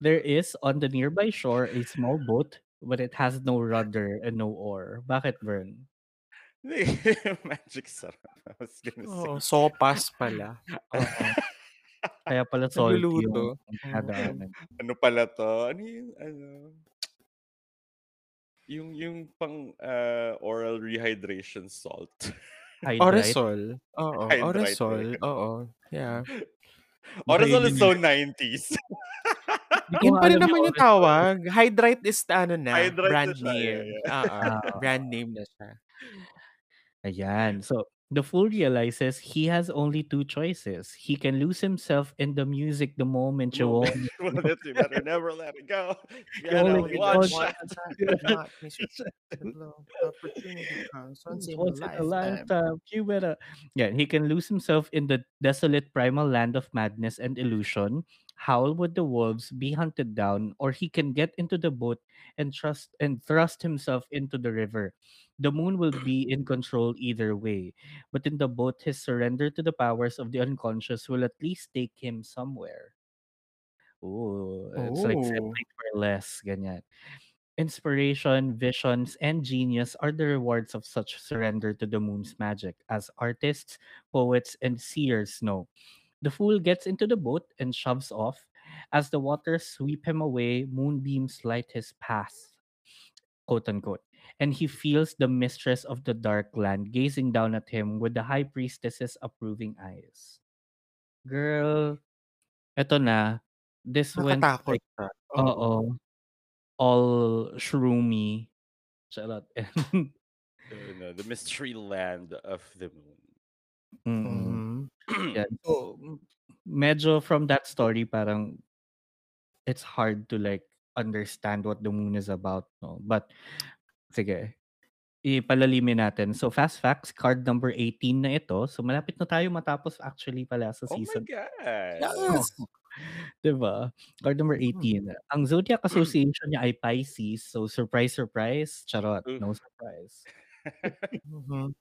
there is on the nearby shore a small boat, but it has no rudder and no oar. Bakit, Vern? Magic sarap. I was gonna say. Oo, sopas pala. Oo. Kaya pala salty yung nadaanan. Ano pala to? Ano yung, ano? Yung, yung pang uh, oral rehydration salt. Hydrite. Oresol. Oo, Hydrite oresol. Oo. Yeah. Oresol is so 90s. Hindi ko Yun pa rin naman yung tawag. Hydrate is ano na, Hydrate brand na siya, yeah, name. yeah. Oo, Ah. brand name na siya. Ayan. So, the fool realizes he has only two choices. He can lose himself in the music the moment you Moment own you want you better never let it go. You You had only only get one one shot. Not miss the blow. Opportunity comes once in a once in a lifetime. lifetime. You better. Yeah, he can lose himself in the desolate primal land of madness and illusion, howl with the wolves, be hunted down, or he can get into the boat and trust and thrust himself into the river. The moon will be in control either way, but in the boat, his surrender to the powers of the unconscious will at least take him somewhere. Ooh, it's like settling for less, ganyan. Inspiration, visions, and genius are the rewards of such surrender to the moon's magic, as artists, poets, and seers know. The fool gets into the boat and shoves off. As the waters sweep him away, moonbeams light his path, quote unquote. And he feels the mistress of the dark land gazing down at him with the high priestess's approving eyes. Girl, eto na. This went Nakatakot like, siya. oo, all shroomy. Charot. And, no, the mystery land of the moon. mm, Yan. So, medyo from that story, parang it's hard to like understand what the moon is about, no? But, sige, ipalalimin natin. So, fast facts, card number 18 na ito. So, malapit na tayo matapos actually pala sa Oh my season. god. Yes. Diba? Card number Hmm. 18. Ang zodiac association niya ay Pisces. So, surprise, surprise. Charot. No surprise. Mhm.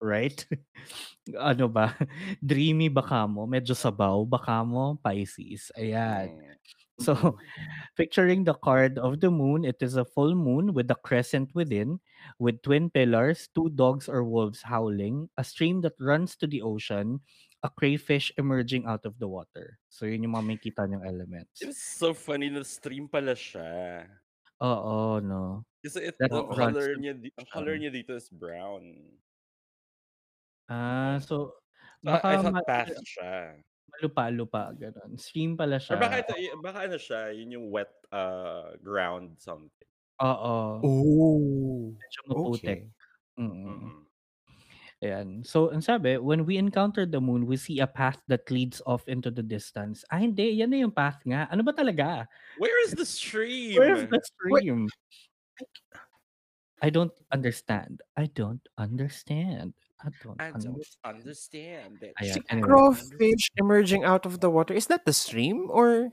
Right? ano ba? Dreamy baka mo. Medyo sabaw baka mo. Pisces. Ayan. Mm. So, picturing the card of the moon, it is a full moon with a crescent within, with twin pillars, two dogs or wolves howling, a stream that runs to the ocean, a crayfish emerging out of the water. So, yun yung mga makikita niyong elements. It was so funny na stream pala siya. Oo, no. Kasi it, That ang runs color to niya, di- ang color niya dito is brown. Ah, so, I baka thought ma- path siya. malupa-lupa, ganun. Stream pala Or siya. baka ito, baka ano siya, yun yung wet uh, ground something. Oo. Oh. Medyo maputik. Okay. Mm. Ayan. So, ang sabi, when we encounter the moon, we see a path that leads off into the distance. Ah, hindi. Yan na yung path nga. Ano ba talaga? Where is the stream? Where's the stream? I don't understand. I don't understand. I don't I don't understand. understand that. Ayan, shit. anyway. Crawfish emerging out of the water. Is that the stream or?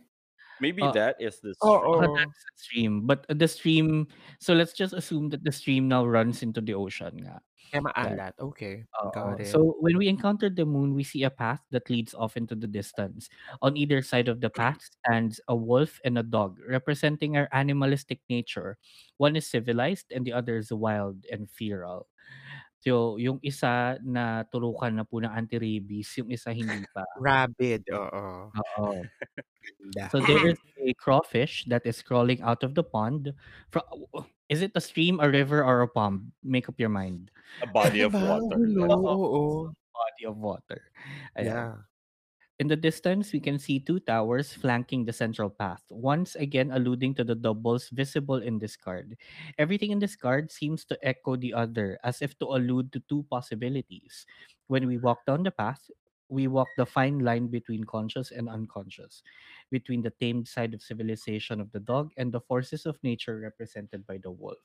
Maybe Uh, that is the Oh, stream. Baka oh. that's the stream. But the stream, so let's just assume that the stream now runs into the ocean nga. Kaya maalat. Okay. Oo. Got it. So when we encounter the moon, we see a path that leads off into the distance. On either side of the path stands a wolf and a dog, representing our animalistic nature. One is civilized and the other is wild and feral. So yung isa na turukan na po ng anti-rabies, yung isa hindi pa. Rabid. Oo. Oo. So there is a crawfish that is crawling out of the pond. Fro- is it a stream, a river, or a pond? Make up your mind. A body of Ano ba? water. That's- Oo. Body of water. Ayan. Yeah. In the distance, we can see two towers flanking the central path, once again alluding to the doubles visible in this card. Everything in this card seems to echo the other, as if to allude to two possibilities. When we walk down the path, we walk the fine line between conscious and unconscious, between the tamed side of civilization of the dog and the forces of nature represented by the wolf.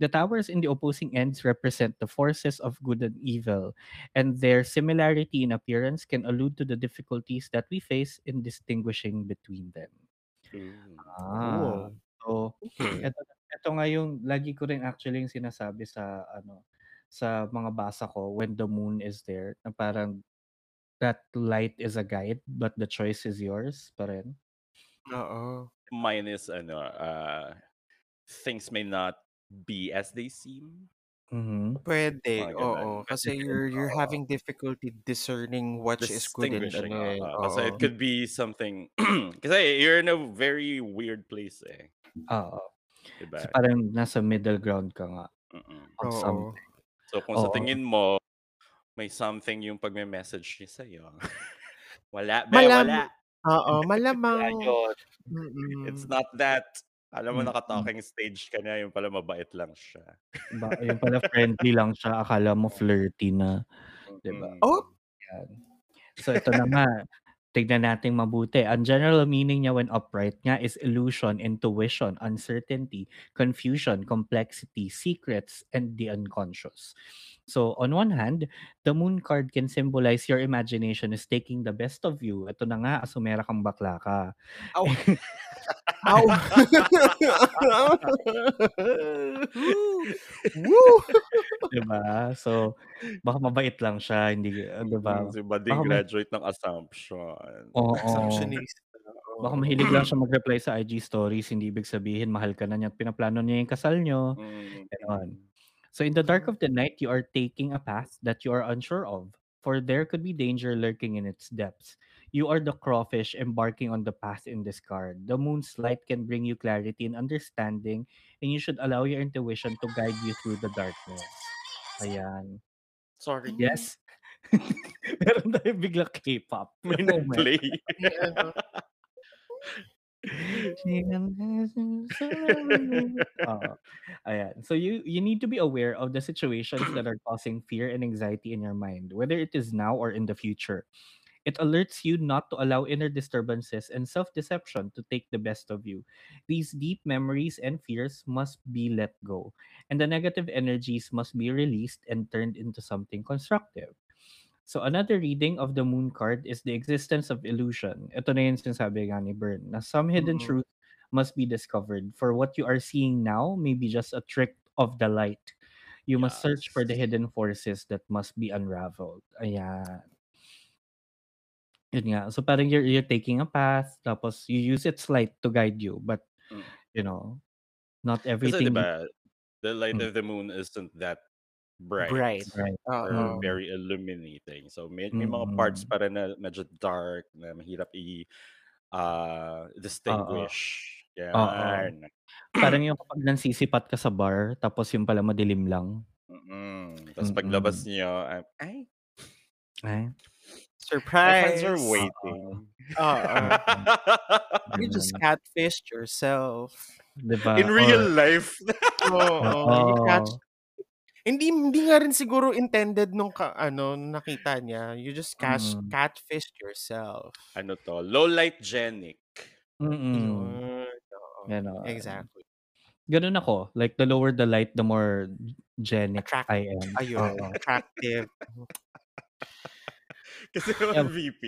The towers in the opposing ends represent the forces of good and evil, and their similarity in appearance can allude to the difficulties that we face in distinguishing between them. Ooh. Ah, so Okay. ito, ito nga yung lagi ko rin actually yung sinasabi sa ano sa mga basa ko when the moon is there na parang that light is a guide but the choice is yours pa rin. Oo. Mine is ano, uh, things may not be as they seem. Mhm. Pwede. Mga Oo. ganun. Kasi you're you're Oo. having difficulty discerning which is good and ano oo. Kasi it could be something. Kasi you're in a very weird place eh. Oo. Diba? So parang nasa middle ground ka nga Mm-mm. on something. So kung sa Oo. tingin mo, may something yung pag-message niya sa'yo. wala, be, Malam wala. Oo, malamang mm. It's not that. Alam mo, Mm. naka-talking stage ka na, yung pala mabait lang siya. Ba, yung pala friendly lang siya, akala mo flirty na, 'di ba? Mm. Oh, Yan. So ito na nga. tignan natin mabuti. Ang general meaning niya when upright nga is illusion, intuition, uncertainty, confusion, complexity, secrets, and the unconscious. So, on one hand, the moon card can symbolize your imagination is taking the best of you. Ito na nga, asumera kang bakla ka. Ow. Ow. Woo! diba? So, baka mabait lang siya, hindi, uh, diba? Mm, si Bading Baka ma- graduate ng Assumption. Oo. Assumptionist. Baka mahilig lang siya mag-reply sa IG stories, hindi ibig sabihin mahal ka na niya at pinaplano niya yung kasal niyo. Mm, Ganon. So in the dark of mm-hmm. the night, you are taking a path that you are unsure of, for there could be danger lurking in its depths. You are the crawfish embarking on the path in this card. The moon's light can bring you clarity and understanding, and you should allow your intuition to guide you through the darkness. Ayan. Sorry. Yes. Meron tayo bigla K-pop. May nag-play. Oo. Oh, ayan. So you you need to be aware of the situations that are causing fear and anxiety in your mind, whether it is now or in the future. It alerts you not to allow inner disturbances and self-deception to take the best of you. These deep memories and fears must be let go, and the negative energies must be released and turned into something constructive. So another reading of the moon card is the existence of illusion. Ito na yung sinasabi nga ni Bern, na some hidden Mm. truth must be discovered. For what you are seeing now may be just a trick of the light. You must search for the hidden forces that must be unraveled. Ayan. Yun nga. So parang you're, you're taking a path, tapos you use its light to guide you. But, Mm. you know, not Kasi everything... diba, the light Mm. of the moon isn't that bright. Bright. Right. Or Oo. very illuminating. So may, may mga parts Mm. pa rin na medyo dark na mahirap i ah, distinguish. Yan. Parang yung kapag nansisipat ka sa bar, tapos yung pala madilim lang. Mm-mm. Tapos paglabas niyo, ah, ay, Ay, my Surprise. friends are waiting. Oo. You just ganun. catfished yourself. Diba? In real Or- life. Oo. You Oo. Hindi hindi nga rin siguro intended nung ka, ano nakita niya. You just catch Mm. catfished yourself. ano to? Low light genic. Oo. Ganon. Exactly. Ganun ako. Like, the lower the light, the more genic Attract- I am. Ayun. Oo. Attractive. Kasi Yeah. naman VP,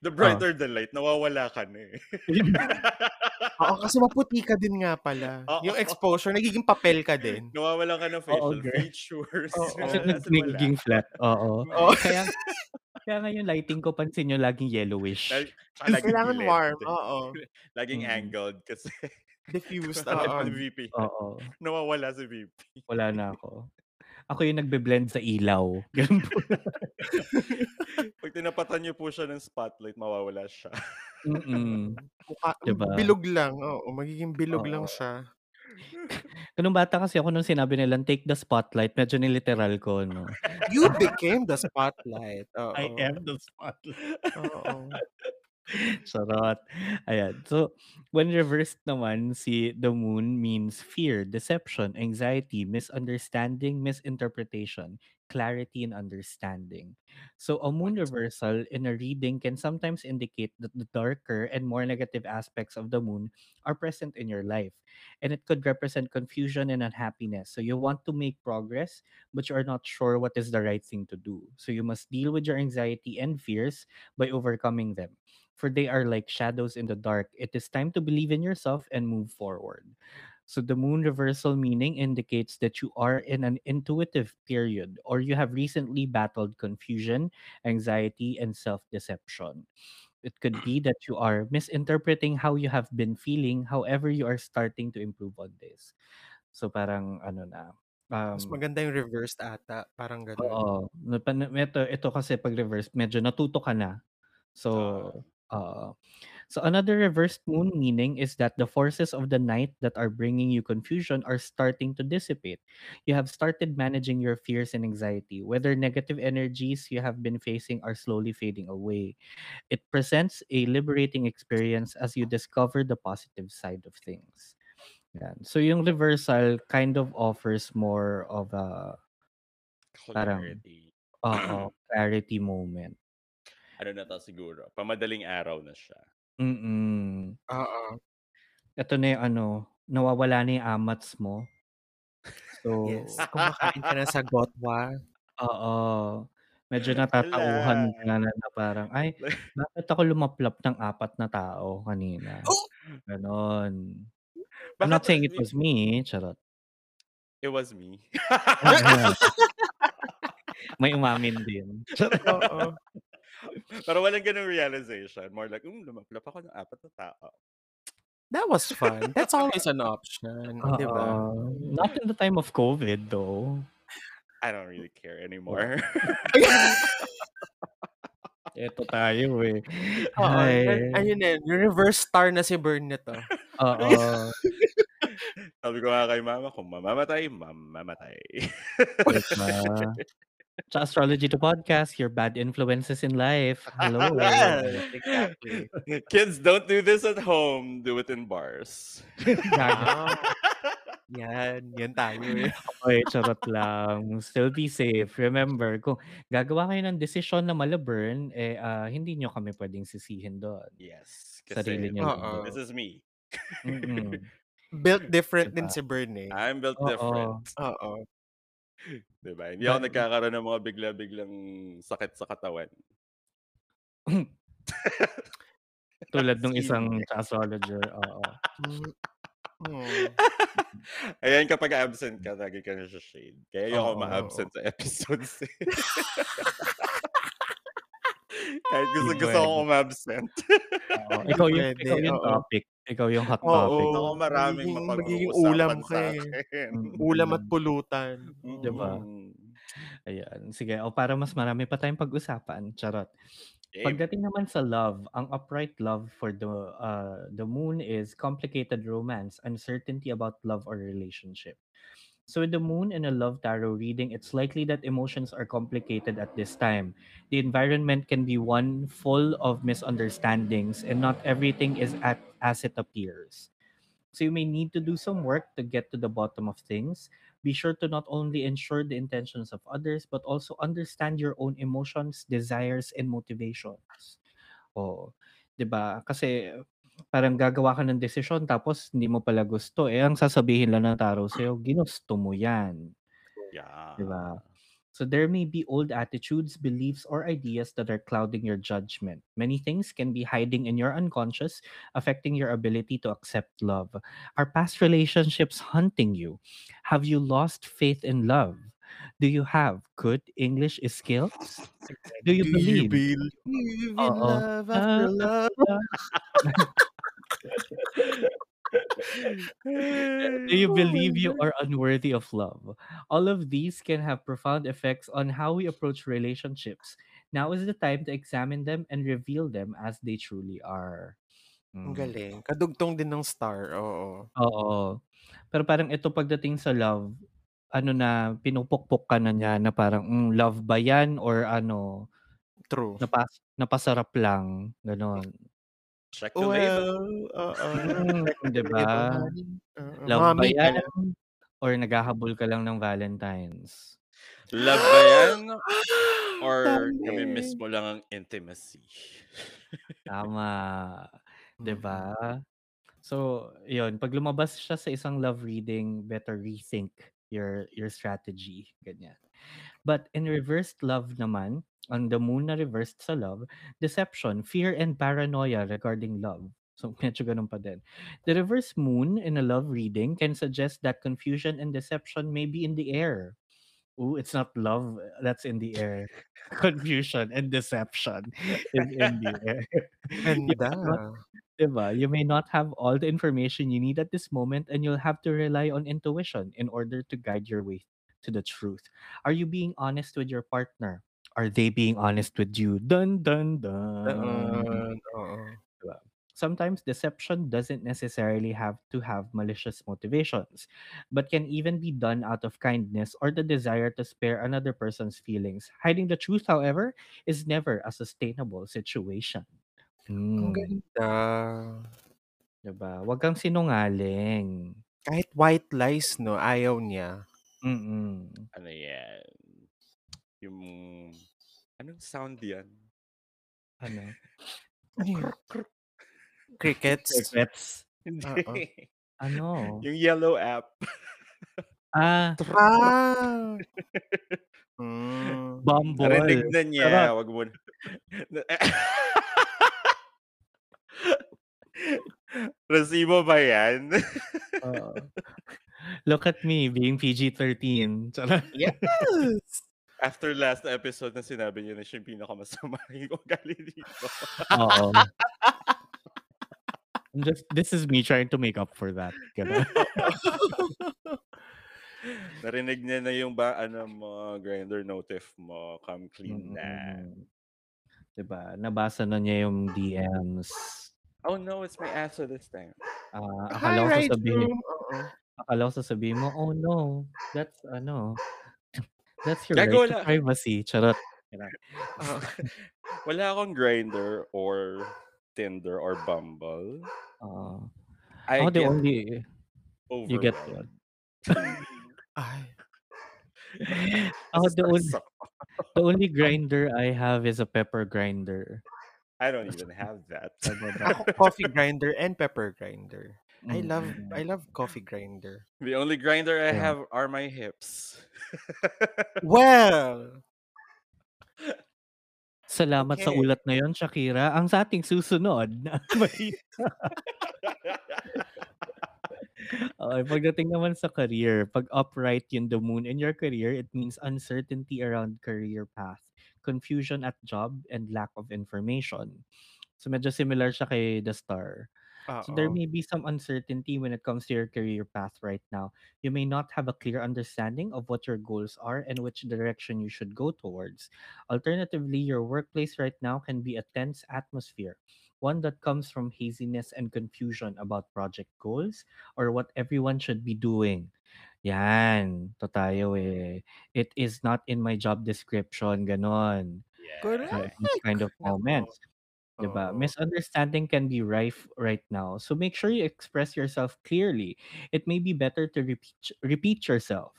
the brighter the light, nawawala ka na eh. Oo, kasi maputi ka din nga pala. Oo. Yung exposure, nagiging papel ka din. nawawala ka ng facial girl. features. Oo. Kasi Wala, nagiging flat. Oo. Kaya, kaya nga yung lighting ko, pansin nyo, laging yellowish. Dahil- tsaka laging Kailangan gilid. warm. Oo. Laging Mm. angled kasi Diffused. Oo. VP. Oo. Nawawala si VP. Wala na ako. Ako yung nagbe-blend sa ilaw. Ganun po. Pag tinapatan niyo po siya ng spotlight, mawawala siya. Mm-mm. Mukha, Diba? Bilog lang. Oo, magiging bilog lang Oo. siya. Ganun bata kasi ako nung sinabi nilang take the spotlight, medyo niliteral ko, no? You became the spotlight. Oo. the spotlight. Oo. Charot. Ayan. So, when reversed naman, si the moon means fear, deception, anxiety, misunderstanding, misinterpretation, clarity, and understanding. So, a moon reversal in a reading can sometimes indicate that the darker and more negative aspects of the moon are present in your life. And it could represent confusion and unhappiness. So, you want to make progress, but you are not sure what is the right thing to do. So, you must deal with your anxiety and fears by overcoming them for they are like shadows in the dark. It is time to believe in yourself and move forward. So the moon reversal meaning indicates that you are in an intuitive period or you have recently battled confusion, anxiety, and self-deception. It could be that you are misinterpreting how you have been feeling, however you are starting to improve on this. So parang ano na, Mas um, maganda yung reversed ata. Parang ganun. Oo. Ito, ito kasi pag reverse, medyo natuto ka na. So, uh, so another reversed moon meaning is that the forces of the night that are bringing you confusion are starting to dissipate. You have started managing your fears and anxiety, whether negative energies you have been facing are slowly fading away. It presents a liberating experience as you discover the positive side of things. Yan. So yung reversal kind of offers more of a Parang- Clarity. uh, clarity moment. Ano na 'to siguro, pamadaling araw na siya. Mm. Oo. Eto na yung ano, nawawala na yung amats mo. So Yes, kumakain ka na sa gotwa. Oo. Medyo natatauhan ka Hala. na na parang, "Ay, bakit ako lumaplap ng 4 na tao kanina?" Oh! Gano'n. I'm not saying it was me, charot. It was me. May umamin din. Oo. Pero walang gano'ng realization, more like, "Hmm, lumaplap ako ng 4 na tao." That was fun. That's always an option, 'di ba? Oo. Not in the time of COVID though. I don't really care anymore. Eto tayo, eh. Oo, Ay. ayun na, reverse star na si Bern nito. Oo. Sabi ko nga kay mama, kung mamamatay, mamamatay. Sa Astrology the Podcast, your bad influences in life. Hello. Exactly. Kids, don't do this at home. Do it in bars. Gago. Ah, yan, yan tayo. Okey, charot lang. Still be safe. Remember, kung gagawa kayo ng desisyon na mala Bern, eh, ah, hindi niyo kami puwedeng sisihin do'n. Yes, Sarili kasi niyo lang Oo. din. this is me. Mm. Built different 'Di din si Bern, eh. I'm built Oo. different. Oo. 'Di ba? Hindi ako Ba nagkakaroon ng mga bigla-biglang sakit sa katawan. Tulad nung isang astrologer, oo. Hmm. Oh. Ayan, kapag absent ka, lagi ka nasha-shade. Kaya ayoko Oo. ma-absent sa episodes, eh. Kahit Di gustong-gusto ko puwede. umabsent. Oo, ikaw yung ikaw yung oo. topic. Ikaw yung hot Oo. topic. Ako maraming Magiging magiging mapag-uusapan ulam ka, sa eh. akin. Ulam at Mm. pulutan. 'Di ba? Mm. Ayan, sige. O para mas marami pa tayong pag-usapan, charot. Game. Pagdating naman sa love, ang upright love for the, uh, the moon is complicated romance, uncertainty about love or relationship. So with the moon in a love tarot reading, it's likely that emotions are complicated at this time. The environment can be one full of misunderstandings and not everything is at, as it appears. So you may need to do some work to get to the bottom of things. Be sure to not only ensure the intentions of others, but also understand your own emotions, desires, and motivations. Oh, 'di ba? Kasi parang gagawa ka ng desisyon tapos hindi mo pala gusto, eh, ang sasabihin lang ng tarot sa'yo, ginusto mo 'yan. 'Di ba? Yeah. So there may be old attitudes, beliefs, or ideas that are clouding your judgment. Many things can be hiding in your unconscious, affecting your ability to accept love. Are past relationships hunting you? Have you lost faith in love? Do you have good English skills? Do you Do you believe? believe in love after love? Do you believe you are unworthy of love? All of these can have profound effects on how we approach relationships. Now is the time to examine them and reveal them as they truly are. Ang Mm. galing. Kadugtong din ng star, oo. Oo. Pero parang ito pagdating sa love, ano na, pinupukpok ka na niya na parang, hmm, love ba 'yan or ano, True. napas napasarap lang, gano'n. Check the label. Well, oo. Mm, ba? label. Oo. Love ba Mommy, 'yan or naghahabol ka lang ng Valentines? Love ba 'yan or Dami. nami-miss mo lang ang intimacy? Tama, 'di ba? So, 'yun, 'pag lumabas siya sa isang love reading, better rethink your your strategy, ganyan. But in reversed love naman, on the moon na reversed sa love, deception, fear, and paranoia regarding love. So, medyo gano'n pa din. The reverse moon in a love reading can suggest that confusion and deception may be in the air. Ooh, it's not love uh, that's in the air. Confusion and deception is in the air. You Ganda. may not 'di ba? You may not have all the information you need at this moment and you'll have to rely on intuition in order to guide your way to the truth. Are you being honest with your partner? Are they being honest with you? Dun, dun, dun. Daan, oo. 'Di? Sometimes deception doesn't necessarily have to have malicious motivations, but can even be done out of kindness or the desire to spare another person's feelings. Hiding the truth, however, is never a sustainable situation. Ang Hmm. ganda. 'Di ba? Huwag kang sinungaling. Kahit white lies 'no, ayaw niya. Mm. Ano 'yan, yung anong sound 'yan? Ano? Ano? Crickets? Crickets? Oo. Ano? Yung yellow app. Ah, Ah! Narinig Bumble. na niya. Charot. Wag mo. Resibo ba yan? Oo. Look at me being PG-13. Charot. Yes! After last episode na sinabi niya na siya yung pinakamasama yung ugali dito. Oo. I'm just, this is me trying to make up for that. Narinig niya na yung ba, ano mo, grinder notif mo, come clean na. Mm. Diba? Nabasa na niya yung DMs. Oh no, it's my ass this time. Hi, akala ko right sasabihin, akala ko sasabihin mo, oh no, that's ano, that's your Gago, right to wala. privacy. Charot. Ganun. Oo. Wala akong grinder or Tinder or Bumble. Oo. I Ako the get only, you get overwhelmed. what? Ay. Oh, ako the only, Stress the only grinder I have is a pepper grinder. I don't even have that. Ako coffee grinder and pepper grinder. I love Mm. I love coffee grinder. The only grinder I Yeah. have are my hips. Well, Salamat sa Okay. ulat na yon, Shakira. Ang sa ating susunod na balita. Okay, pagdating naman sa career, pag upright yung the moon in your career, it means uncertainty around career path, confusion at job, and lack of information. So medyo similar siya kay the star. So there oo. may be some uncertainty when it comes to your career path right now. You may not have a clear understanding of what your goals are and which direction you should go towards. Alternatively, your workplace right now can be a tense atmosphere, one that comes from haziness and confusion about project goals or what everyone should be doing. Yan, to tayo eh. It is not in my job description, ganon. Correct. So, these kind of Nako. Diba? Oo. Misunderstanding can be rife right now. So make sure you express yourself clearly. It may be better to repeat repeat yourself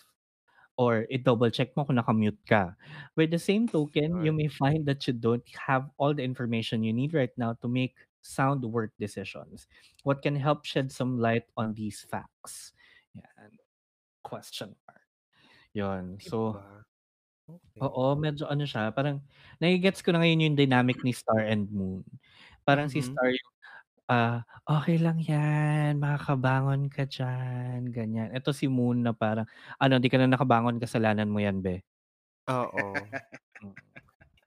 or i-double check mo kung nakamute ka. By the same token, you may find that you don't have all the information you need right now to make sound work decisions. What can help shed some light on these facts? Yan. Question mark. Yun. So, Diba? Okay. Oo, medyo ano siya, parang nage-gets ko na ngayon yung dynamic ni Star and Moon. Parang si Mhm. Star yung, ah, "Okey lang 'yan, makakabangon ka diyan," ganyan. Ito si Moon na parang, "Ano, 'di ka na nakabangon, kasalanan mo 'yan, be." Oo. Mm.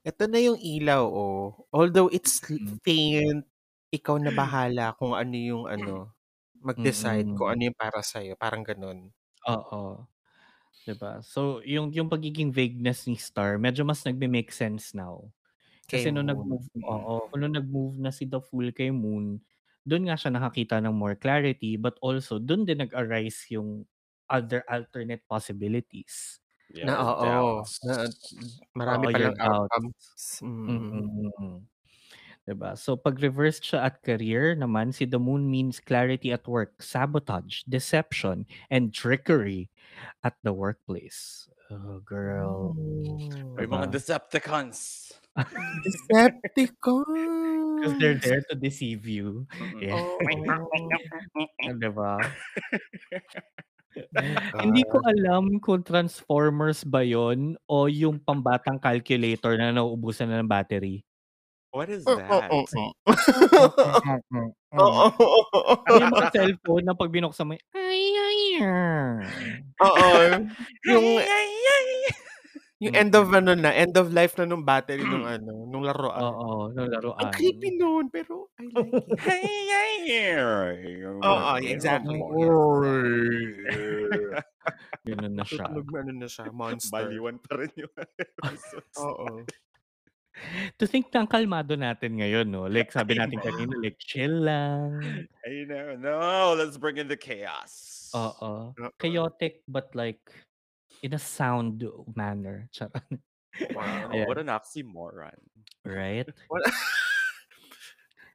Ito na yung ilaw, oh. Although it's Mm. faint, ikaw na bahala kung ano yung ano, mag-decide kung Mm. ano yung para sa'yo, parang gano'n. Oo. 'Di ba? So, yung yung pagiging vagueness ni Star medyo mas nagme-make sense now. Kay Kasi nung Moon. nag-move Mm. oo, nung nag-move na si The Fool kay Moon, dun nga siya nakakita ng more clarity but also dun din nag-arise yung other alternate possibilities. Yeah, Na oo, doubts. na marami Oo, palang outcomes. Mm. Mm. 'Di ba? So, pag reversed siya at career naman, si The Moon means clarity at work, sabotage, deception, and trickery at the workplace. Oh, girl. May mga Diba? Decepticons. Decepticons! Because they're there to deceive you. Yeah. Oo. 'Di ba? My Hindi ko alam kung Transformers ba yon o yung pambatang calculator na nauubusan na ng battery. What is Mm, mm, that? Mm. Oo. Yung mga cellphone na pag binuksan mo, ay, ay, ay. Oo. Yung yung end of ano na, end of life na nung battery nung ano, nung laruan. Oo, nung Ang laruan. creepy nun, pero I like it. Oo, exactly. Ganun na siya. Tutunog na ano na siya, monster. Baliwan pa rin yung episodes. Oo. To think na ang kalmado natin ngayon, no? Like sabi natin kanina, like chill lang. I know. No, let's bring in the chaos. Oo. Oo. Chaotic but like in a sound manner. Charot. Wow, Ayan. what an oxymoron. Right? What?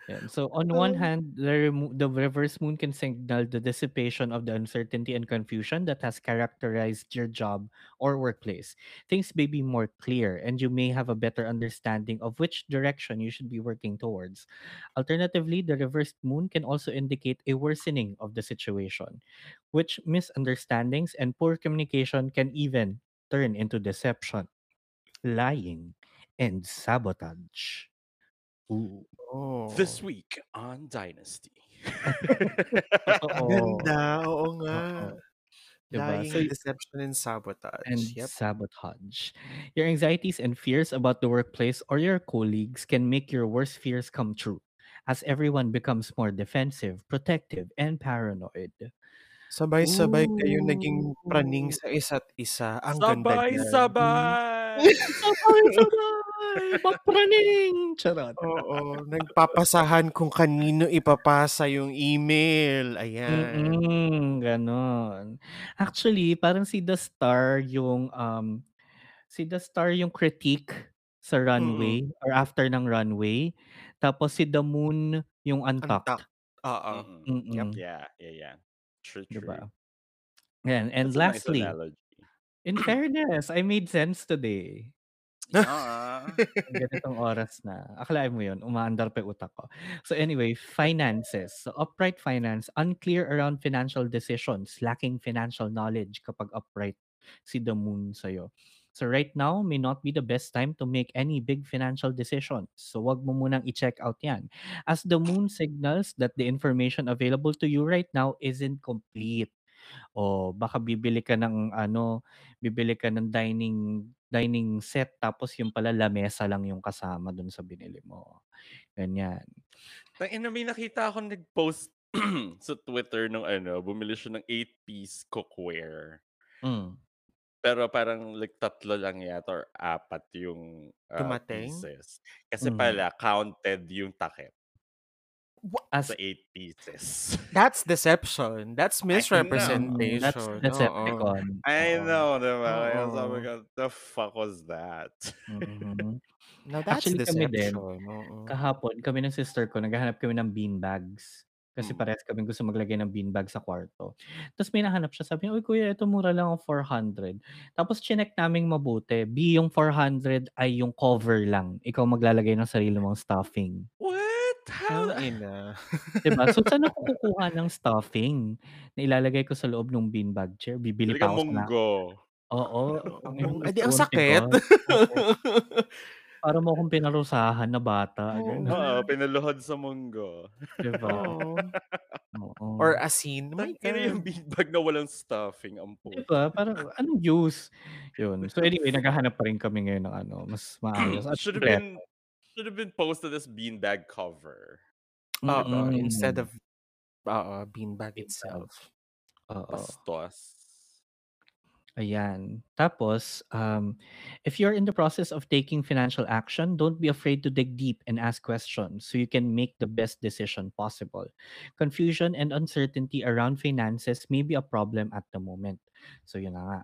Yan. So on one Um, hand, the, remo- the reverse moon can signal the dissipation of the uncertainty and confusion that has characterized your job or workplace. Things may be more clear, and you may have a better understanding of which direction you should be working towards. Alternatively, the reversed moon can also indicate a worsening of the situation, which misunderstandings and poor communication can even turn into deception, lying, and sabotage. Ooh. This oh. week on Dynasty. Totoo. Ganda, oo nga. Oo. Diba? Lying, So, deception, and sabotage. and Yep. sabotage. Your anxieties and fears about the workplace or your colleagues can make your worst fears come true as everyone becomes more defensive, protective, and paranoid. Sabay-sabay kayo naging praning sa isa't isa. Ang ganda niyan. Sabay-sabay! Sabay-sabay! Mapraning! Charot. Oo, nagpapasahan kung kanino ipapasa yung email. Ayan. Mm, ganon. Actually, parang si The Star yung um si The Star yung critique sa runway or after ng runway. Tapos si The Moon yung untucked. Oo. Mm-mm. Yep. Yeah, yeah, yeah. True, true. Diba? Yan. And That's nice lastly, analogy. in fairness, I made sense today. Yeah. Ganitong oras na. Akalain mo yun, umaandar pa utak ko. So anyway, finances. So upright finance, unclear around financial decisions, lacking financial knowledge kapag upright si the moon sa'yo. So right now may not be the best time to make any big financial decisions. So wag mo munang i-check out yan. As the moon signals that the information available to you right now isn't complete. O baka bibili ka ng ano, bibili ka ng dining dining set tapos yung pala lamesa lang yung kasama dun sa binili mo. Ganyan. Tangina, may nakita ako nag-post sa Twitter nung ano, bumili siya ng 8-piece cookware. Mm. Pero parang like tatlo lang yata or apat yung Dumating? pieces. Kasi Mhm. pala counted yung takip As 8 pieces. That's deception. That's misrepresentation. that's. Decepticon. I know, diba? Kaya sabi Oo. ko, the fuck was that? Mhm. Now that's Actually kami din, deception. Oo. kahapon kami ng sister ko naghahanap kami ng bean bags. Kasi Mm. parehas kami gusto maglagay ng bean bag sa kwarto. Tapos may nahanap siya, sabi niya, "Uy kuya, ito mura lang ang 400." Tapos chineck naming mabuti, B yung 400 ay yung cover lang. Ikaw maglalagay ng sarili mong stuffing. What? How? Ang ina. 'Di ba? So saan ako kukuha ng stuffing na ilalagay ko sa loob ng bean bag chair? Bibili Bili pa ka ako na munggo. Oo, Oo. yung Ay, di ang sakit. Para mo akong pinarusahan na bata, Oo gano'n. nga. Oo, pinuluhod sa munggo. 'Di ba? Oo. Oo. Or asin. My Tangina yung God. beanbag na walang stuffing. Ang 'Di puta. ba? Parang anong use? Yun. So anyway, naghahanap pa rin kami ngayon ng ano, mas maayos at should have been should have been posted as beanbag cover. Mm. Instead of oo, beanbag itself. Oo. Bastos. Ayan. Tapos, um, if you're in the process of taking financial action, don't be afraid to dig deep and ask questions so you can make the best decision possible. Confusion and uncertainty around finances may be a problem at the moment. So yun na nga.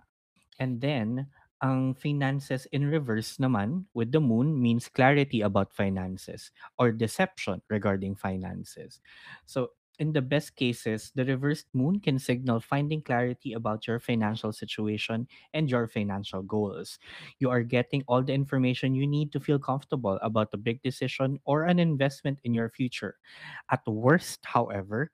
And then, ang finances in reverse naman with the moon means clarity about finances or deception regarding finances. So, in the best cases, the reversed moon can signal finding clarity about your financial situation and your financial goals. You are getting all the information you need to feel comfortable about a big decision or an investment in your future. At worst, however,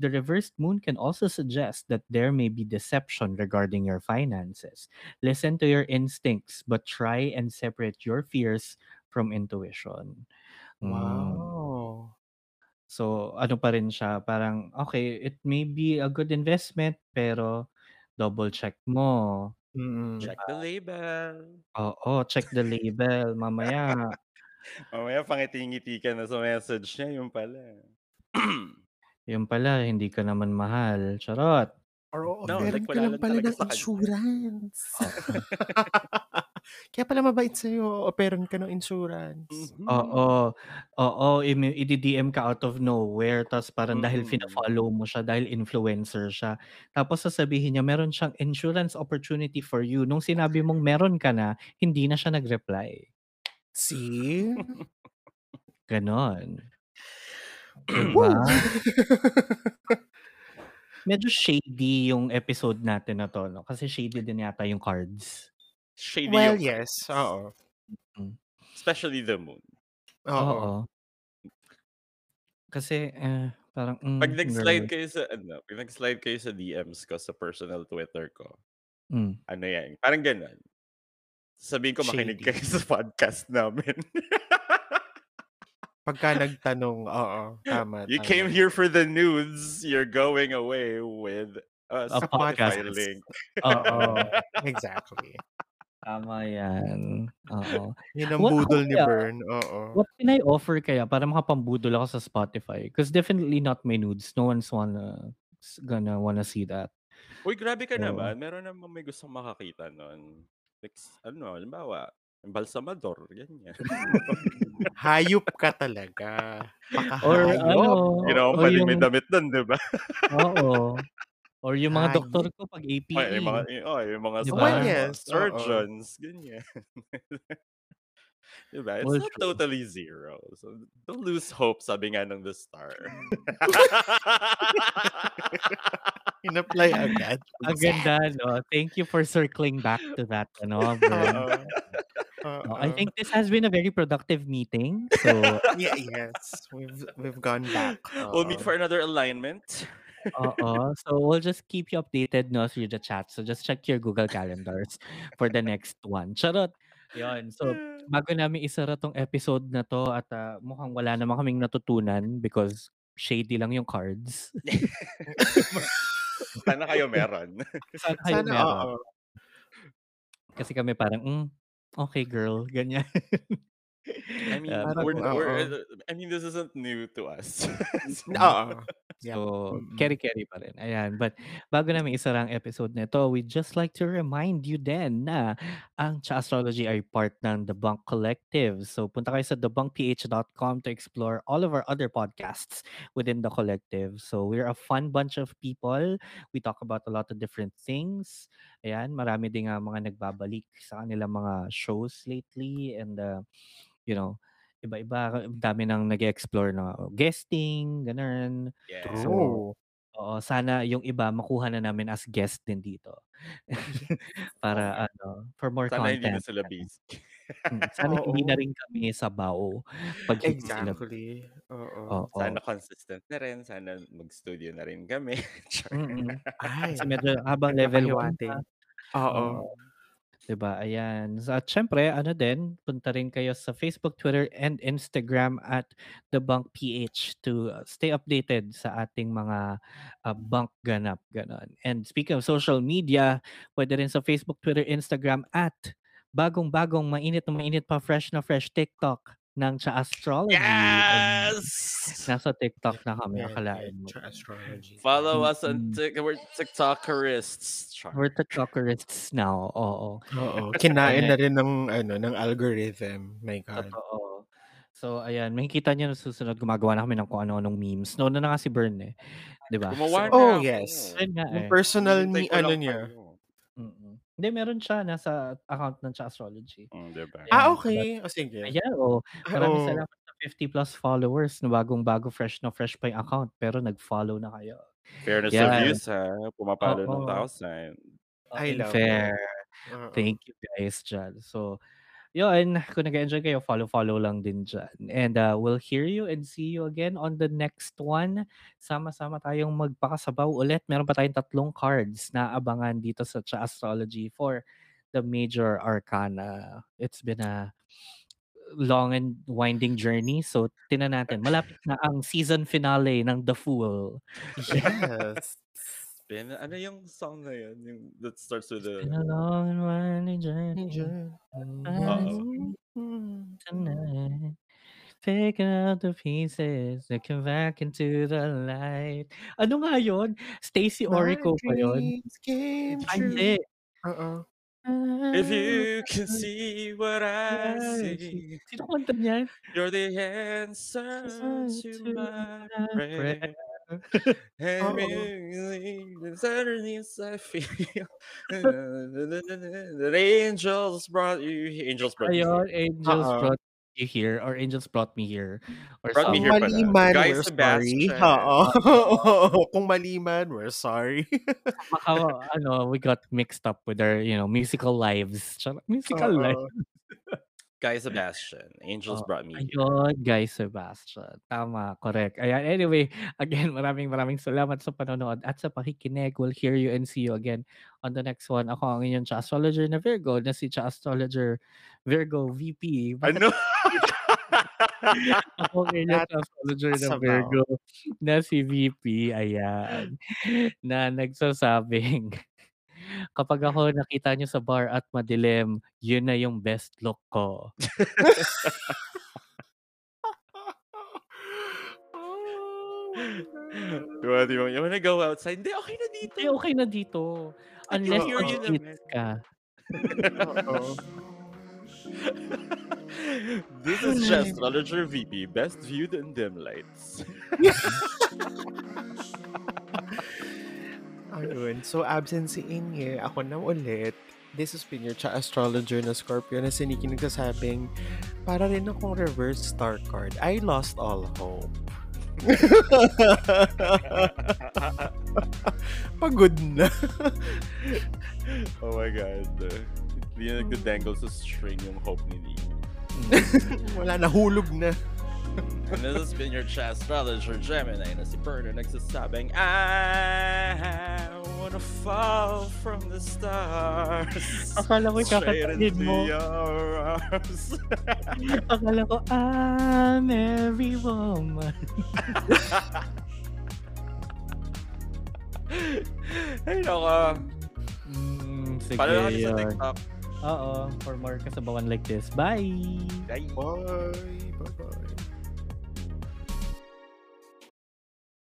the reversed moon can also suggest that there may be deception regarding your finances. Listen to your instincts, but try and separate your fears from intuition. Mm. Wow. So, ano pa rin siya, parang, okay, it may be a good investment, pero double check mo. Mm. Check the label. Oo, check the label. Mamaya, Mamaya pangiti-ngiti ka na sa message niya, yung pala. yun pala, hindi ka naman mahal. Charot. Or No, offeran like ka lang pala ng insurance. Oo. Kaya pala mabait sa'yo, offeran ka ng insurance. Mhm. Oo. Oo, imi idi-DM ka out of nowhere tapos parang dahil Mm. fina-follow mo siya, dahil influencer siya. Tapos sasabihin niya meron siyang insurance opportunity for you. Nung sinabi mong meron ka na, hindi na siya nag-reply. See? Ganon. Diba? Medyo shady yung episode natin na to, no? Kasi shady din yata yung cards. Shady well, yung yes. Oo. Especially the moon. Oo. Oo. Kasi, eh, parang, mm, Pag nag-slide girl. kayo sa, ano, pag nag-slide kayo sa DMs ko sa personal Twitter ko, Mm. ano yan, parang ganun. Sabihin ko makinig Shady. kayo sa podcast namin. Pagka nagtanong, oo. Tama, you tama. came here for the nudes, you're going away with a A Spotify podcast. link. Oo. Exactly. Tama yan. Oo. Yun ang What- budol ni kaya- Bern. Oo. What can I offer kaya para makapambudol ako sa Spotify? Because definitely not my nudes. No one's wanna gonna wanna see that. Uy, grabe ka Oo. naman. Meron naman may gustong makakita nun. Like, ano, halimbawa, balsamador, ganyan. Hayop ka talaga. Or ano, you know, or pwedeng may yung, damit nun, di ba? oo. Or yung mga Hayop. doktor ko pag APE. Ay, yung mga, oh, yung mga Di sa- ba? Well, yes. Oo. surgeons, ganyan. diba? It's Well, not true. totally zero. So, don't lose hope, sabi nga ng The Star. In-apply agad. Ang ganda, no? Thank you for circling back to that, ano, Bern. Oo. I think this has been a very productive meeting. So, Yeah, yes. We've we've gone back. we'll meet for another alignment. oo. So, we'll just keep you updated, no, through the chat. So, just check your Google Calendars for the next one. Charot. Yun. So, bago namin isara tong episode na to at ah, mukhang wala naman kaming natutunan because shady lang yung cards. Sana kayo meron. Sana kayo Sana, meron. oo. Kasi kami parang, mm, okay girl, ganyan. I mean, Um, Parang, we're, we're, oo. I mean, this isn't new to us. So, Oo. Yeah. So, Mm-mm. carry-carry pa rin. Ayan. But bago namin isara ang episode nito, we'd just like to remind you din na ang Cha Astrology ay part ng The Bunk Collective. So, punta kayo sa thebunkph.com to explore all of our other podcasts within the collective. So, we're a fun bunch of people. We talk about a lot of different things. Ayan. Marami din nga mga nagbabalik sa kanilang mga shows lately. And, uh, you know, iba-iba. Dami nang nag-explore na guesting, ganun. yeah. So, True. Oo, sana yung iba makuha na namin as guest din dito. Para ano, for more Sana hindi na content. sila busy. Mm, Sana hindi Oo. na rin kami sa bao pag hindi. Exactly. Oo. Oo. Sana consistent na rin. Sana mag-studio na rin kami. Char. Mm-mm. Ay. Kasi medyo habang level 1 Nakahiwati. pa. Oo. 'Di ba? Ayan. At syempre, ano din, punta rin kayo sa Facebook, Twitter, and Instagram at The Bunk PH to uh, stay updated sa ating mga uh, bunk ganap ganon. And speaking of social media, pwede rin sa Facebook, Twitter, Instagram at bagong-bagong mainit na mainit pa fresh na fresh TikTok ng Cha Astrology. And Yes! nasa TikTok na kami, Yeah, akalain mo. yeah, astrology. Follow us on Mm. Tik. We're TikTokerists. Char. We're TikTokerists now. Oo. Oo. Kinain na rin ng ano ng algorithm. My God. Totoo. So, ayan, makikita niyo na susunod gumagawa na kami ng kung ano-anong memes. No, na nga si Bern eh. 'Di ba? Gumawa na Oh, yes. Ayun nga Yung eh. personal ni ano niya. Hindi, meron siya nasa account ng Cha Astrology. Mm, diba? Ah, okay. O sige. Ayan, oh. Ah, Maraming oo. salamat sa 50 plus followers na bagong-bago, fresh na fresh pa yung account. Pero nag-follow na kayo. Fairness Yeah. of views, ha? Pumapalo ng Oo. thousand. I love fair. Oo. Thank you guys dyan. So, yun, kung nag-enjoy kayo, follow-follow lang din dyan. And uh, we'll hear you and see you again on the next one. Sama-sama tayong magpakasabaw ulit. Meron pa tayong tatlong cards na abangan dito sa Cha Astrology for the major arcana. It's been a long and winding journey. So, tinan natin. Malapit na ang season finale ng The Fool. Yes. Been, ano yung song na yun? Yung, that starts with It's the... been a long and winding journey. Mm-hmm. tonight. Picking out the pieces, looking back into the light. Ano nga yun? Stacy Orico pa yun? Ay, hindi. Oo. If you can see what I see, Sino kanta niyan? you're the answer to my prayer. And Oo. really, underneath I feel that angels brought you, angels brought you. Ayun, here. Angels Oo. Brought you here or angels brought me here or Brought me here something. pala. mali man, Guy we're sorry. Oo. Oh, kung mali man, we're sorry. Baka, ano, we got mixed up with our, you know, musical lives. Musical lives. Guy Sebastian. Angels Oh, brought me here. ayun, guys, Sebastian. Tama, correct. Ayan, anyway, again, maraming maraming salamat sa panonood at sa pakikinig. We'll hear you and see you again on the next one. Ako ang inyong Cha Astrologer na Virgo na si Cha Astrologer Virgo VP. Bakit Ano? ako ang inyong At Cha Astrologer na. Virgo na si VP, ayan, na nagsasabing, kapag ako nakita nyo sa bar at madilim, yun na yung best look ko. Diba, di ba? You wanna go outside? Hindi, okay na dito. Hindi, okay na dito. Unless hear you mag-cheats naman. ka. This is just Astrologer VP, best viewed in dim lights. Ayun. So, absent si Inye. Ako na ulit. This has been your cha astrologer na Scorpio na si Nikki nagsasabing para rin akong reverse star card. I lost all hope. Pagod na. oh my god. Hindi na nagdadangle sa string yung hope ni Lee. Wala, nahulog na. And this has been your chat astrologer Gemini na si Berner nagsasabing I wanna fall from the stars Akala ko straight mo. your arms. Akala ko, I'm every woman. Ay, naka. Mm, sige, Follow natin sa. TikTok. Oo, for more kasabawan like this. Bye! Bye. Bye. Bye-bye.